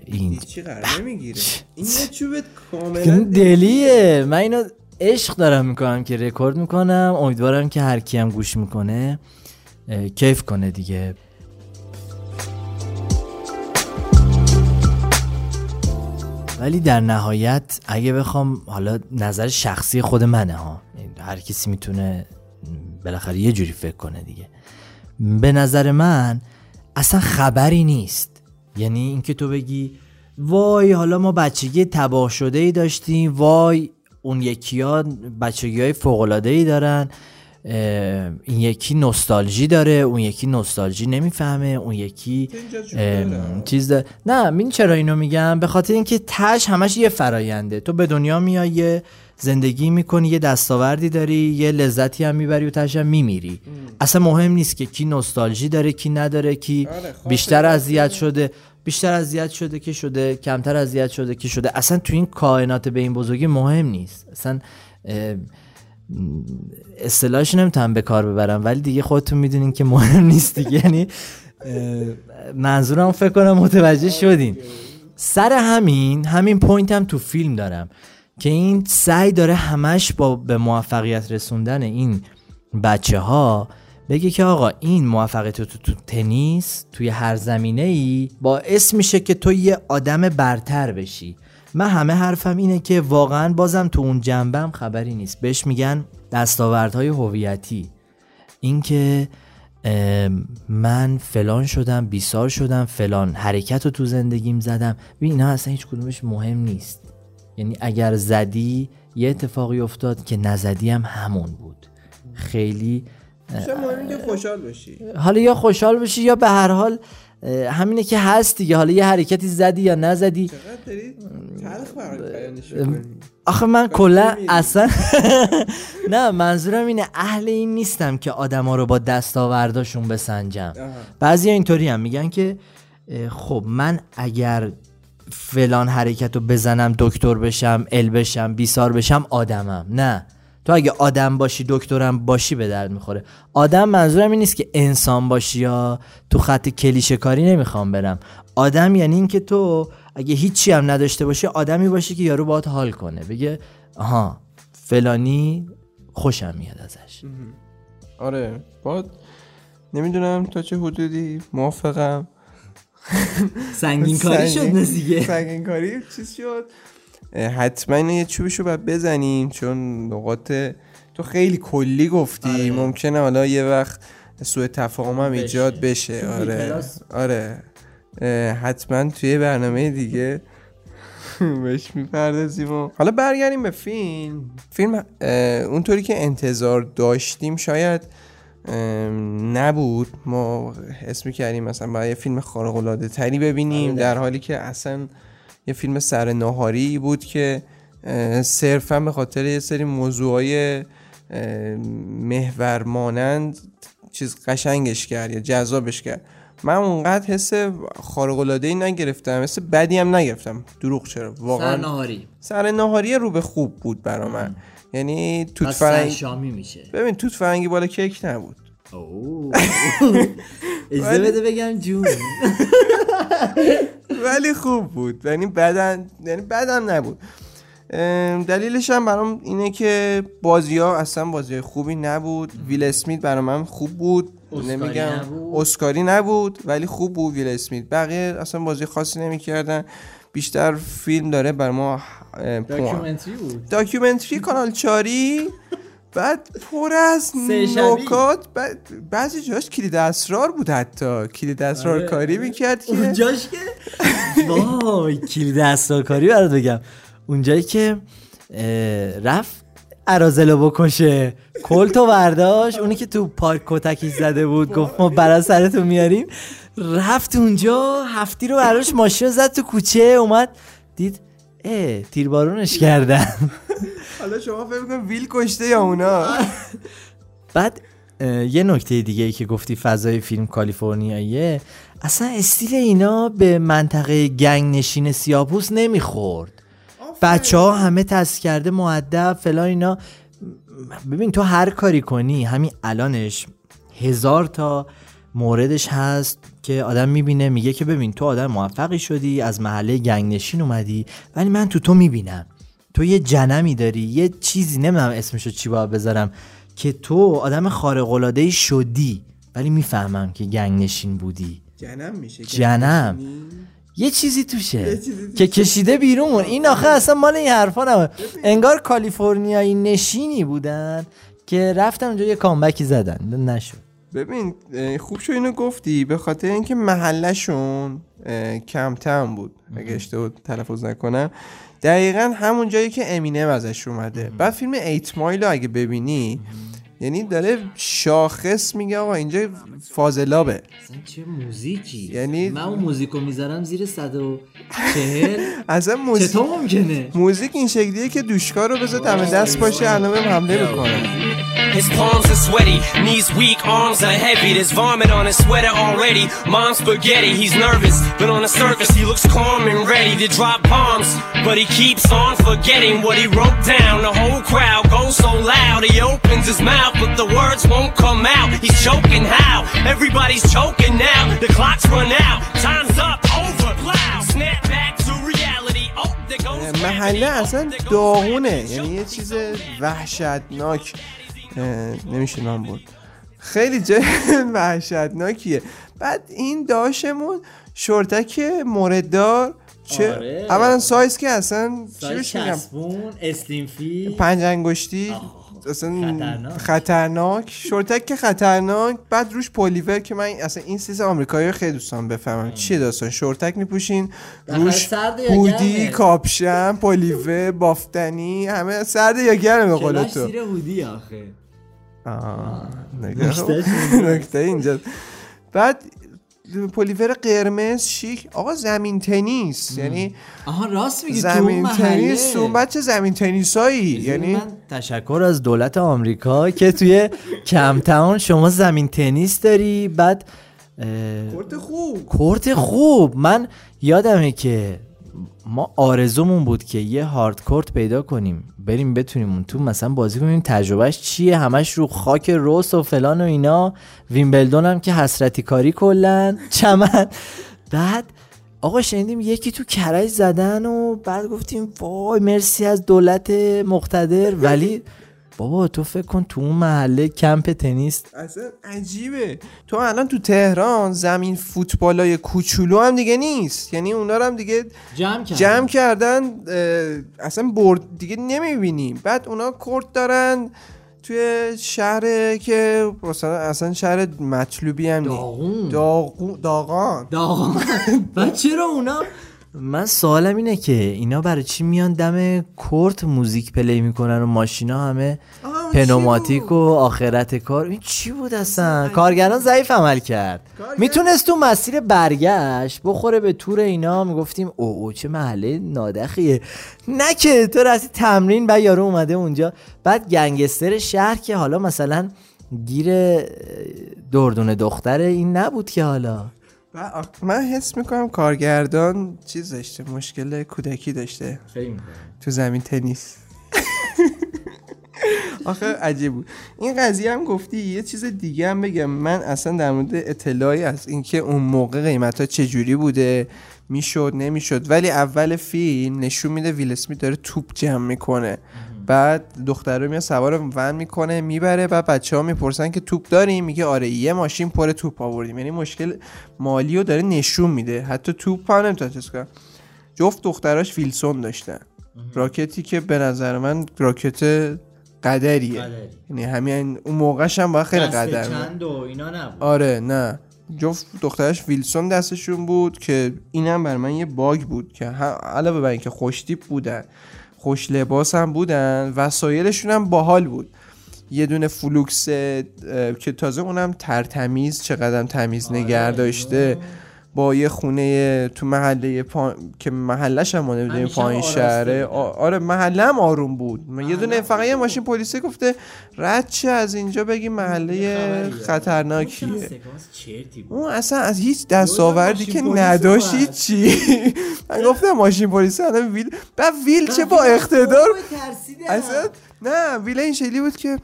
این چی قرار؟ نمی‌گیره. این یه این کاملا دلیه. من اینو عشق دارم می‌کنم که رکورد می‌کنم. امیدوارم که هر کی هم گوش می‌کنه کیف کنه دیگه. ولی در نهایت اگه بخوام حالا نظر شخصی خود منه ها. هر کسی می‌تونه بالاخره یه جوری فکر کنه دیگه. به نظر من اصلا خبری نیست. یعنی اینکه تو بگی وای حالا ما بچگی تباه شده ای داشتیم وای اون یکی ها بچگی های فوق ای دارن این یکی نوستالژی داره اون یکی نوستالژی نمی‌فهمه اون یکی چیز داره. نه من چرا اینو میگم؟ به خاطر اینکه تش همش یه فراینده تو به دنیا میای زندگی می‌کنی یه دستاوردی داری یه لذتی هم می‌بری و تش هم میمیری. اصلا مهم نیست که کی نوستالژی داره کی نداره کی آره، بیشتر اذیت شده بیشتر اذیت شده که شده کمتر اذیت شده که شده. اصلا تو این کائنات به این بزرگی مهم نیست. اصلا اصطلاحش نمی‌تونم به کار ببرم ولی دیگه خودتون می‌دونین که مهم نیست دیگه. *laughs* یعنی منظورم فکر کنم متوجه شدین. سر همین همین point هم تو فیلم دارم. که این سعی داره همش با به موفقیت رسوندن این بچه ها بگه که آقا این موفقیت تو, تو تنیس توی هر زمینه ای باعث میشه که تو یه آدم برتر بشی. من همه حرفم اینه که واقعا بازم تو اون جنبم خبری نیست. بهش میگن دستاوردهای هویتی. اینکه من فلان شدم بیسار شدم فلان حرکت رو تو زندگیم زدم. ببین اینا اصلا هیچ کدومش مهم نیست. یعنی اگر زدی یه اتفاقی افتاد که نزدی هم همون بود خیلی خوشحال باشی حالا یا خوشحال باشی یا به هر حال همینه که هست دیگه حالا یه حرکتی زدی یا نزدی. آخه من کلا. اصلا *laughs* نه منظورم اینه اهل این نیستم که آدما رو با دستاورداشون بسنجم. بعضی اینطوری هم میگن که خب من اگر فلان حرکت رو بزنم دکتر بشم ال بشم بیسار بشم آدمم. نه. تو اگه آدم باشی دکترم باشی به درد می‌خوره. آدم منظورم این نیست که انسان باشی یا تو خط کلیشه کاری نمی‌خوام برم. آدم یعنی این که تو اگه هیچی هم نداشته باشی آدمی باشی که یارو باهات حال کنه. بگه آها فلانی خوشم میاد ازش. آره. با نمی‌دونم تا چه حدودی. موافقم. *laughs* سنگین کاری شد دیگه. سنگین کاری چیز شد. حتما یه چوبشو باید بزنیم چون نقاط تو خیلی کلی گفتی. آره. ممکنه حالا یه وقت سوء تفاهم هم ایجاد بشه. آره. آره. حتما توی برنامه دیگه *laughs* بهش می‌پردازیم و حالا برگردیم به فیلم. فیلم اونطوری که انتظار داشتیم شاید نبود. ما اسمی کردیم مثلا باید یه فیلم خارق العاده تری ببینیم در حالی که اصلا یه فیلم سر نهاری بود که صرفا به خاطر یه سری موضوعای محور مانند چیز قشنگش کرد یا جذابش کرد. من اونقدر حس خارق العاده ای نگرفتم حس بدی هم نگرفتم. دروغ چرا؟ واقعا نهاری. سر نهاری رو به خوب بود برا من. یعنی توت پس سعی فرنگ شامی میشه. ببین توت فرنگی بالا کیک نبود. *laughs* اجازه بده بگم جون. *laughs* ولی خوب بود. یعنی بدن یعنی بدن نبود. دلیلش هم برام اینه که بازی ها اصلا بازی خوبی نبود. ویل اسمیت برام من خوب بود. اسکاری نمیگم نبود. اسکاری نبود ولی خوب بود ویل اسمیت. بقیه اصلا بازی خاصی نمی‌کردن. بیشتر فیلم داره بر ما پوان. بود. داکیومنتری کانال چاری. بعد پر از. نکات. بعد بعضی جاش کلید اسرار بود حتی. کلید اسرار آره. کاری می‌کرد که اونجاش که وای کلید اسرارکاری برات بگم. اونجایی که رفت ارازلو بکشه. کلتو برداشت. اونی که تو پارک کتکی زده بود گفت ما برا سرتون میاریم. رفت اونجا هفتی رو براش ماشین رو زد تو کوچه اومد دید اه تیربارونش کردن. *laughs* حالا شما فکر کن ویل کشته یا اونا؟ *laughs* بعد یه نکته دیگه ای که گفتی فضای فیلم کالیفرنیاییه اصلا استیل اینا به منطقه گنگ نشین سیاپوس نمی‌خورد. بچه ها همه تست کرده معدب فلان اینا. ببین تو هر کاری کنی همین الانش هزار تا موردش هست که آدم می‌بینه میگه که ببین تو آدم موفقی شدی از محله گنگ نشین اومدی ولی من تو تو می‌بینم. تو یه جنمی داری یه چیزی نمی‌دونم اسمشو چی باید بذارم که تو آدم خارق العاده شدی ولی می‌فهمم که گنگ نشین بودی. جنم میشه. جنم. یه چیزی توشه. یه چیزی توشه. که کشیده بیرون. این آخه اصلا مال این حرفا نبود. انگار کالیفرنیایی نشینی بودن که رفتن اونجا یه کامبکی زدن. نشد. ببین خوب شو اینو گفتی به خاطر اینکه محلشون کمتم بود. اگه اشتباه تلفظ نکنم. دقیقا همون جایی که امینم ازش اومده. بعد فیلم ایت مایل اگه ببینی یعنی داره شاخص میگه آقا اینجا فاضلابه. اصلا چه موزیکی؟ یعنی- من اون موزیکو می‌ذارم زیر 140 *laughs* اصلا موزیک چطور ممکنه؟ موزیک این شکلیه که دوشکار رو بذار دم دست باشه الان بهم حمله می‌کنه. His palms are sweaty, knees weak, arms are heavy. There's vomit on his sweater already. Mom's spaghetti, he's nervous, but on the surface he looks calm and ready to drop bombs. But he keeps on forgetting what he wrote down. The whole crowd goes so loud, he opens his mouth, but the words won't come out. He's choking how? Everybody's choking now. The clock's run out, time's up, over, loud. Snap back to reality. Oh, there goes محله gravity. Oh, اصلا there goes داغونه gravity. یعنی یه چیز وحشتناک اه، نمیشه نام برد خیلی جای وحشتناکیه. بعد این داشمون شورتک مورددار چه آره. اولا سایز که اصلا چی میگم؟ اسلیم فی. پنج انگشتی. اصلا خطرناک. خطرناک. شورتک که خطرناک. بعد روش پلیور که من اصلا این سیز آمریکایی رو خیلی دوستان بفهمم. چیه داستان؟ شورتک میپوشین. روش hoodie؟ کاپشن پلیور بافتنی همه سرد یا گرمه به قول تو. hoodie آخه. *laughs* نکته اینجا. بعد پلیور قرمز شیک. آقا زمین تنیس. یعنی آها راست میگی زمین تنیس تو بچه زمین تنیسایی. یعنی من تشکر از دولت آمریکا که توی Compton شما زمین تنیس داری. بعد کورت خوب. کورت خوب. من یادمه که ما آرزومون بود که یه هارد کورت پیدا کنیم. بریم بتونیم اون تو مثلا بازی کنیم. تجربهش چیه؟ همش رو خاک روس و فلان و اینا. ویمبلدون هم که حسرتی کاری کلن. چمن. بعد آقا شنیدیم یکی تو کرج زدن و بعد گفتیم وای مرسی از دولت مقتدر. ولی بابا تو فکر کن تو اون محله کمپ تنیس. اصلا عجیبه. تو الان تو تهران زمین فوتبالای کوچولو هم دیگه نیست. یعنی اونا رو هم دیگه جمع کردن. جمع کردن اصلا برد دیگه نمی‌بینیم بعد اونا کورت دارن توی شهر که مثلا اصلا شهر مطلوبی هم نیست. داغون. داغو- داغان. داغان و *laughs* چرا اونا من سوالم اینه که اینا برای چی میان دم کورت موزیک پلی می‌کنن و ماشینا همه پنوماتیک؟ و آخرت کار؟ این چی بود اصلا؟ کارگران ضعیف عمل کرد. می‌تونست تو مسیر برگشت بخوره به تور اینا می‌گفتیم او او چه محله نادخیه. نه که تو راستی تمرین و یارو اومده اونجا. بعد گنگستر شهر که حالا مثلا گیر دردون دختر این نبود که حالا. من حس می‌کنم کارگردان چیز داشته مشکل کودکی داشته. تو زمین تنیس. *laughs* آخه عجیب بود. این قضیه هم گفتی یه چیز دیگه هم بگم. من اصلا در مورد اطلاعی از اینکه اون موقع قیمت ها چجوری بوده می‌شد نمی‌شد. ولی اول فیلم نشون میده ویل اسمیت داره توپ جمع می‌کنه. بعد دختره میاد سوار ون می‌کنه می‌بره بعد بچه ها می‌پرسن که توپ داریم میگه آره یه ماشین پر توپ آوردیم. یعنی مشکل مالی رو داره نشون میده. حتی توپ هم نمی‌تونه چیز کنه. جفت دختراش ویلسون داشتن راکتی که به نظر من راکت قدریه. یعنی همین اون موقعش هم باید خیلی قدر. و اینا نبود. آره نه. جفت دخترش ویلسون دستشون بود که اینم بر من یه bug بود که علاوه بر اینکه خوشتیپ بودن. خوش لباس هم بودن وسایلشون هم باحال بود. یه دونه فولکس که تازه اونم ترتمیز چقدر تمیز نگر داشته. با یه خونه تو محله پا... که محلش هم نمی‌دونیم پایین شهره. آ- آره محله هم آروم بود. من یه دونه فقط یه ماشین پلیسی گفته رد چه از اینجا بگی محله خطرناکیه. اون اصلا از هیچ دستاوردی که نداشت هیچی. *laughs* من گفتم ماشین پلیسی الان ویل بعد ویل چه با اقتدار اصلا نه ویل این شکلی بود که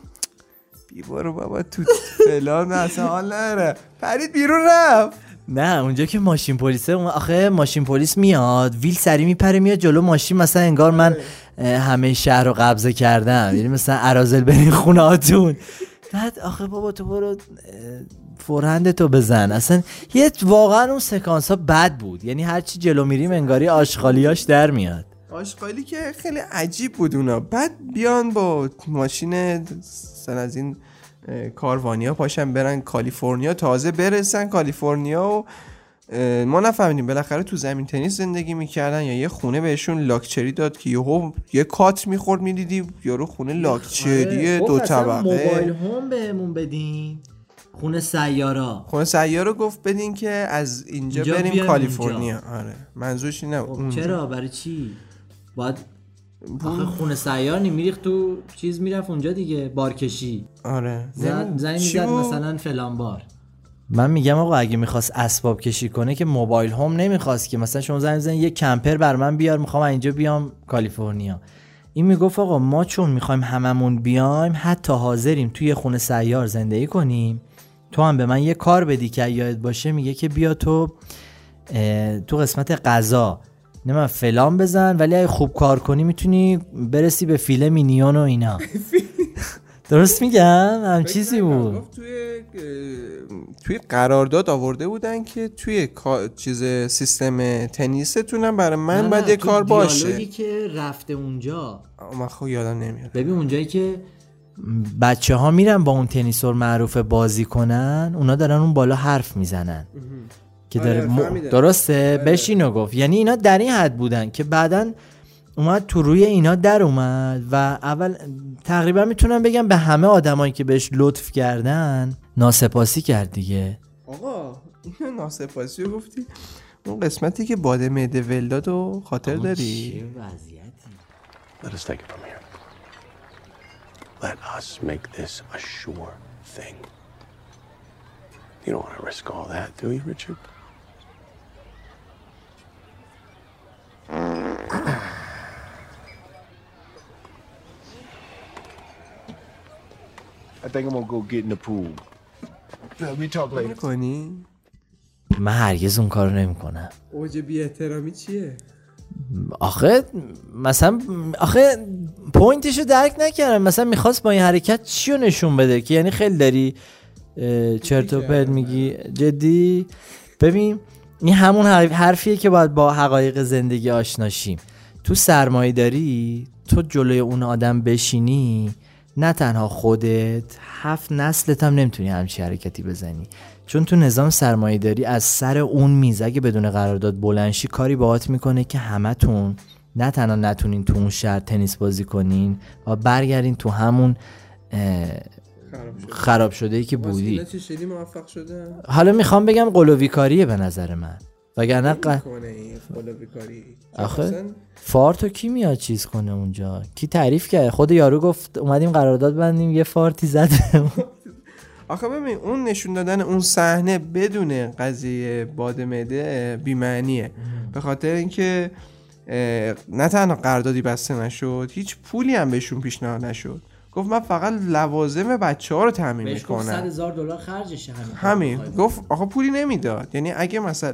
بی برو بابا تو *laughs* فلان اصلا حال نره پرید بیرون رفت. نه اونجا که ماشین پلیسه اون آخه ماشین پلیس میاد ویل سری میپره میاد جلو ماشین مثلا انگار من همه شهر رو قبضه کردم. یعنی مثلا ارازل برین خونه هاتون. بعد آخه بابا تو برو اه، فورهند تو بزن. اصلا یه واقعا اون سکانس ها بد بود. یعنی هرچی جلو میریم انگاری آشغالیاش در میاد. آشغالی که خیلی عجیب بود اونا. بعد بیان با ماشین مثلا از این کاروانیا پاشن برن کالیفرنیا. تازه برسن کالیفرنیا و ما نفهمیدیم. بالاخره تو زمین تنیس زندگی می‌کردن یا یه خونه بهشون لاکچری داد که یهو یه کات می‌خورد می‌دیدی یارو خونه لاکچری دو طبقه. هوم بهمون بدین. خونه سیارا. خونه سیار رو گفت بدین که از اینجا اینجا بریم کالیفرنیا. آره. منظورش این نبود. خب. چرا؟ برای چی؟ باید آخه خونه سیار نمیریخت تو چیز می‌رفت اونجا دیگه بارکشی. آره. زد زنی می‌زد؟ مثلا فلان بار. من میگم آقا اگه می‌خواست اسباب کشی کنه که موبایل هوم نمی‌خواست که. مثلا شما زنگ بزنید یه کمپر بر من بیار می‌خوام اینجا بیام کالیفرنیا. این می‌گفت آقا ما چون می‌خوایم هممون بیایم حتی حاضریم توی خونه سیار زندگی کنیم. تو هم به من یه کار بدی که یادت باشه میگه که بیا تو تو قسمت غذا. نه من فلان بزن ولی اگه خوب کار کنی می‌تونی برسی به فیله مینیون و اینا. *laughs* درست میگم؟ هم چیزی بود. گفت توی توی قرارداد آورده بودن که توی چیز سیستم تنیستون هم برای من باید یه کار باشه. دیالوگی که رفته اونجا. من خب یادم نمیاد. ببین اونجایی که بچه ها میرن با اون تنیسور معروف بازی کنن اونا دارن اون بالا حرف می‌زنن. که آره، داره م- فهمیدم. درسته بهش اینو گفت یعنی اینا در این حد بودن که بعدا اومد تو روی اینا در اومد و اول تقریبا می‌تونم بگم به همه آدمایی که بهش لطف کردن ناسپاسی کرد دیگه آقا اینو ناسپاسی رو گفتی اون قسمتی که باد معده ولداد و خاطر داری Let us take it from here. Let us make this a sure thing. You don't want to risk all that, do you, Richard? I think I'm gonna go get in the pool. Let me talk later. کنی؟ من هرگز اون کارو نمی‌کنم اوج بی احترامی چیه؟ آخه مثلا آخه پوینتشو درک نکردم مثلا می‌خواست با این حرکت چی رو نشون بده که یعنی خیلی داری چرت و پرت میگی جدی ببین این همون حرف- حرفیه که باید با حقایق زندگی آشناشیم تو سرمایه داری تو جلوی اون آدم بشینی نه تنها خودت هفت نسلت هم نمی‌تونی همچی حرکتی بزنی. چون تو نظام سرمایه داری از سر اون میز اگه بدون قرارداد بلنشی کاری باهات می‌کنه که همتون نه تنها نتونین تو اون شهر تنیس بازی کنین و برگردین تو همون خراب شده. ای که بودی. موفق شده؟ حالا می‌خوام بگم قلوبی کاریه به نظر من. وگرنه ق... آخه فارتو کی میاد چیز کنه اونجا؟ کی تعریف کرد؟ خود یارو گفت اومدیم قرارداد بندیم یه فارتی زد آخه ببین اون نشون دادن اون صحنه بدون قضیه باد معده بی‌معنیه به خاطر اینکه نه تنها قراردادی بسته نشد هیچ پولی هم بهشون پیشنهاد نشد. گفت من فقط لوازم بچه ها رو تامین می‌کنم. هزار دلار خرجشه همین گفت آخه پولی نمی‌داد. یعنی اگه مثلا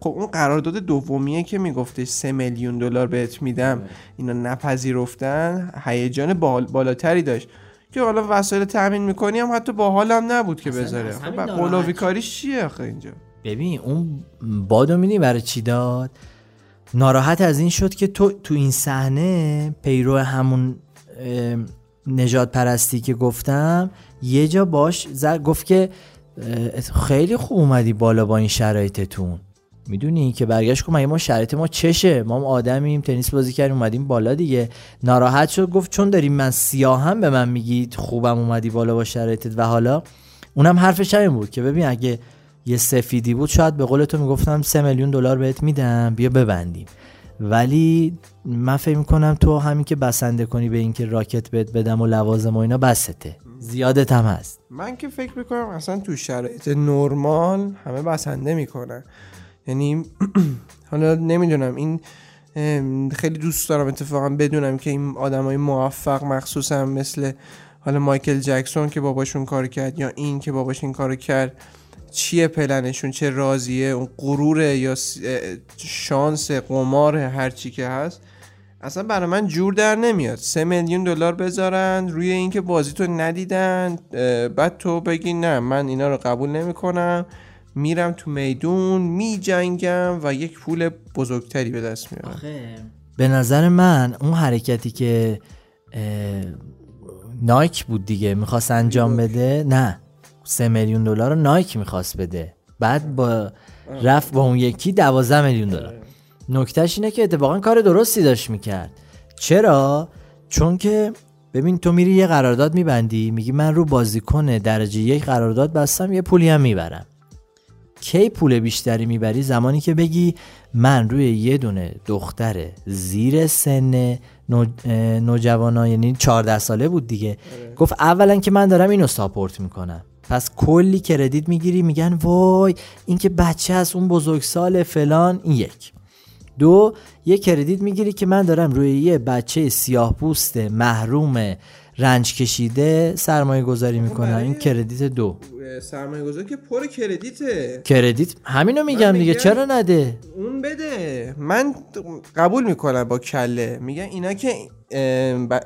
خب اون قرارداد دومیه که میگفتش سه میلیون دلار بهت میدم اینا نپذیرفتن هیجان بال بالاتری داشت. که حالا وسایل تامین می‌کنی هم حتی با حالم نبود که بذاره. خب کاریش چیه آخه اینجا؟ ببین اون بادو میدی برای چی داد؟ ناراحت از این شد که تو تو این صحنه پیرو همون نجات پرستی که گفتم یه جا باش زد گفت که خیلی خوب اومدی بالا با این شرایطتون. می‌دونی که برگشت مگه ما شرایط ما چشه؟ ما هم آدمیم تنیس بازی کردیم اومدیم بالا دیگه. ناراحت شد گفت چون داریم من سیاهم به من میگید خوبم اومدی بالا با شرایطت. و حالا اونم حرفش همین بود که ببین اگه یه سفیدی بود شاید به قول تو می‌گفتم سه میلیون دلار بهت میدم بیا ببندیم. ولی من فکر می‌کنم تو همین که بسنده کنی به اینکه راکت بهت بدم و لوازم و اینا بسته. زیادت هم هست. من که فکر می‌کنم اصلا تو شرایط نرمال همه بسنده می‌کنن. یعنی *clears throat* حالا نمی‌دونم این خیلی دوست دارم اتفاقا بدونم که این آدمای موفق مخصوصا مثل حالا مایکل جکسون که باباشون کار کرد یا این که باباش این کار کرد. چیه پلنشون؟ چه راضیه اون غروره یا شانس قمار هر چی که هست؟ اصلا برای من جور در نمیاد. سه میلیون دلار بذارن روی اینکه بازی تو ندیدن بعد تو بگی نه من اینا رو قبول نمی‌کنم. میرم تو میدون میجنگم و یک پول بزرگتری به دست میارم. به نظر من اون حرکتی که اه، نایک بود دیگه می‌خواست انجام بده نه. سه میلیون دلار رو نایک می‌خواست بده. بعد با رفت با اون یکی دوازده میلیون دلار. نکتهش اینه که اتفاقا کار درستی داشت می‌کرد. چرا؟ چون که ببین تو میری یه قرارداد میبندی میگی من رو بازیکن درجه یک قرارداد بستم یه پولی هم می‌برم. کی پول بیشتری می‌بری؟ زمانی که بگی من روی یه دونه دختر زیر سن نوجوانا یعنی 14 ساله بود دیگه. گفت اولا که من دارم اینو ساپورت می‌کنم. پس کلی کردیت می‌گیری میگن وای این که بچه است اون بزرگسال فلان این یک. دو یه کردیت می‌گیری که من دارم روی یه بچه سیاه پوست محروم رنج کشیده سرمایه گذاری می‌کنم این کردیت دو. سرمایه گذار که پر credit ه. credit همینو میگم دیگه چرا نده؟ اون بده. من قبول می‌کنم با کله. میگن اینا که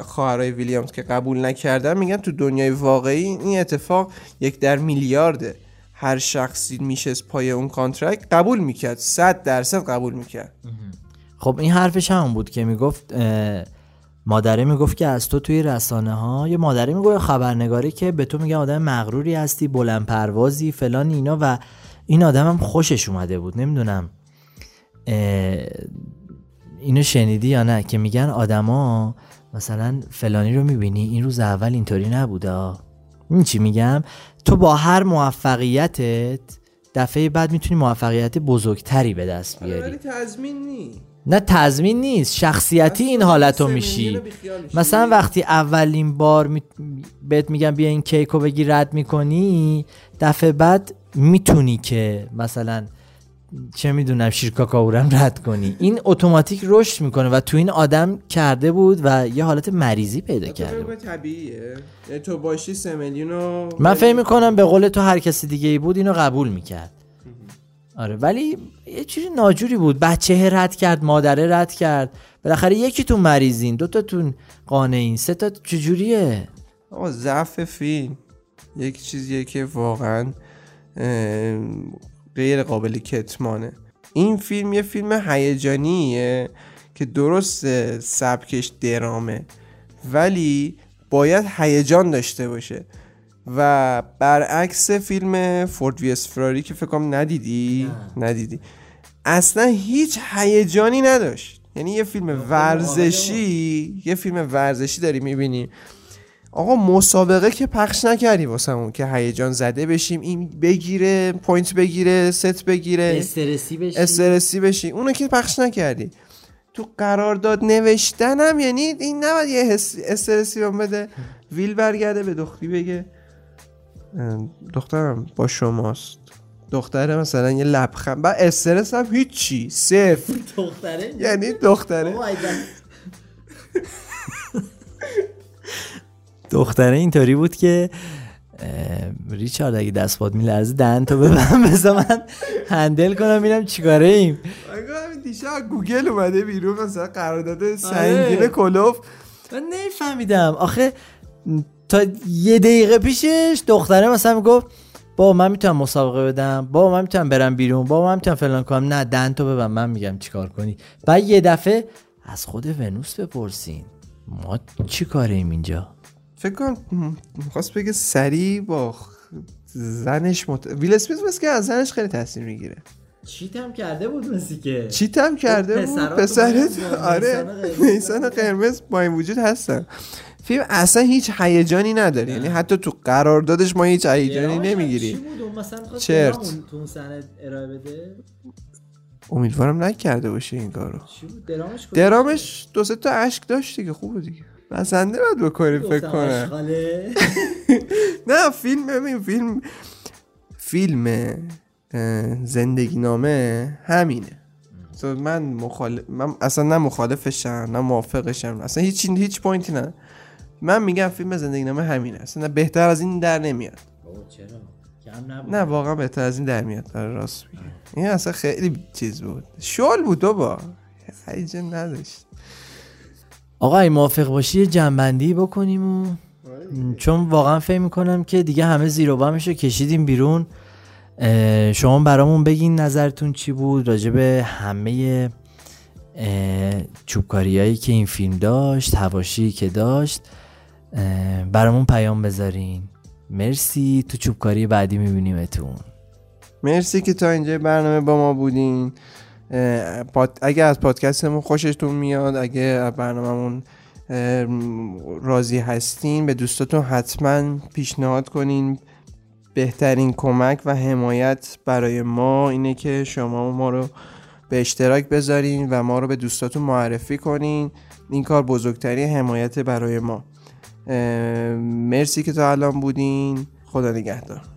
خواهرای ویلیامز که قبول نکردن میگن تو دنیای واقعی این اتفاق یک در میلیارده. هر شخصی میشه پای اون contract قبول می‌کرد صد درصد قبول می‌کرد. خب این حرفش همون بود که می‌گفت مادره می‌گفت که از تو توی رسانه ها یه مادره می‌گفت خبرنگاری که به تو میگه آدم مغروری هستی بلند پروازی فلان اینا و این آدم هم خوشش اومده بود. نمی‌دونم اینو شنیدی یا نه؟ که میگن آدما مثلا فلانی رو می‌بینی این روز اول اینطوری نبوده این چی میگم؟ تو با هر موفقیتت دفعه بعد می‌تونی موفقیت بزرگتری به دست آره، بیاری. تضمین نیست. نه تضمین نیست. شخصیتی این حالت رو میشی مثلا وقتی اولین بار می... بهت میگم بیا این کیک رو بگی رد می‌کنی دفعه بعد می‌تونی که مثلا چه می‌دونم شیر کاکاورم رد کنی. این اتوماتیک رشد می‌کنه و تو این آدم کرده بود و یه حالت مریضی پیدا کرده بود. طبیعیه. یعنی تو باشی سه میلیون من فکر می‌کنم به قول تو هر کسی دیگه ای بود اینو قبول می‌کرد. آره ولی یه چیزی ناجوری بود. بچه رد کرد مادره رد کرد. بالاخره یکی تو مریضین دو تون قانعین سه تا چجوریه؟ آقا ضعف فیلم. یک چیزیه که واقعا غیر قابل کتمانه. این فیلم یه فیلم هیجانیه که درست سبکش درامه ولی باید هیجان داشته باشه. و برعکس فیلم فورد وی فراری که فکر کنم ندیدی؟ ندیدی. اصلا هیچ هیجانی نداشت. یعنی یه فیلم ورزشی یه فیلم ورزشی داری می‌بینی. آقا مسابقه که پخش نکردی واسمون که هیجان زده بشیم این بگیره point بگیره ست بگیره استرسی بشی استرسی بشی. اونو که پخش نکردی. تو قرارداد نوشتنم یعنی این نباید یه استرسی بهم بده. ویل برگرده به دختری بگه دخترم با شماست. دختره مثلا یه لبخند. بعد استرس هم هیچی. صفر. دختره؟ یعنی دختره. *laughs* دختره اینطوری بود که ریچارد اگه دست باد میلرزه دهن تو ببرم بذار من هندل کنم ببینم چیکاره ایم. دیشب گوگل اومده بیرون مثلا قرارداد سنگین کلوف من نمیفهمیدم. آخه تا یه دقیقه پیشش دختره مثلا می‌گفت با من می‌تونم مسابقه بدم با من می‌تونم برم بیرون با من می‌تونم فلان کنم. نه دن تو ببن من میگم چیکار کنی. بعد یه دفعه از خود ونوس بپرسین ما چی کاریم اینجا؟ فکر کنم می‌خواست بگه سری با زنش مت... ویل اسمیت مثل که از زنش خیلی تاثیر می‌گیره. چیت هم کرده بود مثل که؟ چیت هم کرده بود؟ پسرت آره. نیسان قرمز با این وجود هستن. فیلم اصلا هیچ هیجانی نداره. یعنی حتی تو قراردادش ما هیچ هیجانی نمی‌گیری چرت. تو ارائه بده؟ امیدوارم نکرده باشه این کارو. درامش درامش دو سه تا اشک داشت دیگه. خوبه دیگه. بسنده باید بکنیم فکر کنم *laughs* نه فیلم ببین فیلم فیلم زندگی نامه همینه. من مخالف من اصلا نه مخالفشم نه موافقشم اصلا هیچ هیچ پوینتی نه. من میگم فیلم زندگی نامه همینه اصلا بهتر از این در نمیاد. چرا؟ نه واقعا بهتر از این در میاد در راست میگه این اصلا خیلی چیز بود. شال بود با هیجان نداشت. آقا ای موافق باشی یه جنبندی بکنیم و چون واقعا فکر می‌کنم که دیگه همه زیر و رو کشیدیم بیرون. شما برامون بگین نظرتون چی بود؟ راجع به همه چوبکاریایی که این فیلم داشت هواشی که داشت برامون پیام بذارین. مرسی. تو چوبکاری بعدی میبینیمتون. مرسی که تا اینجا برنامه با ما بودین. اگه از پادکستمون خوشتون میاد اگه برنامهمون راضی هستین به دوستاتون حتما پیشنهاد کنین. بهترین کمک و حمایت برای ما اینه که شما ما رو به اشتراک بذارین و ما رو به دوستاتون معرفی کنین. این کار بزرگترین حمایت برای ما. مرسی که تا الان بودین. خدا نگهدار.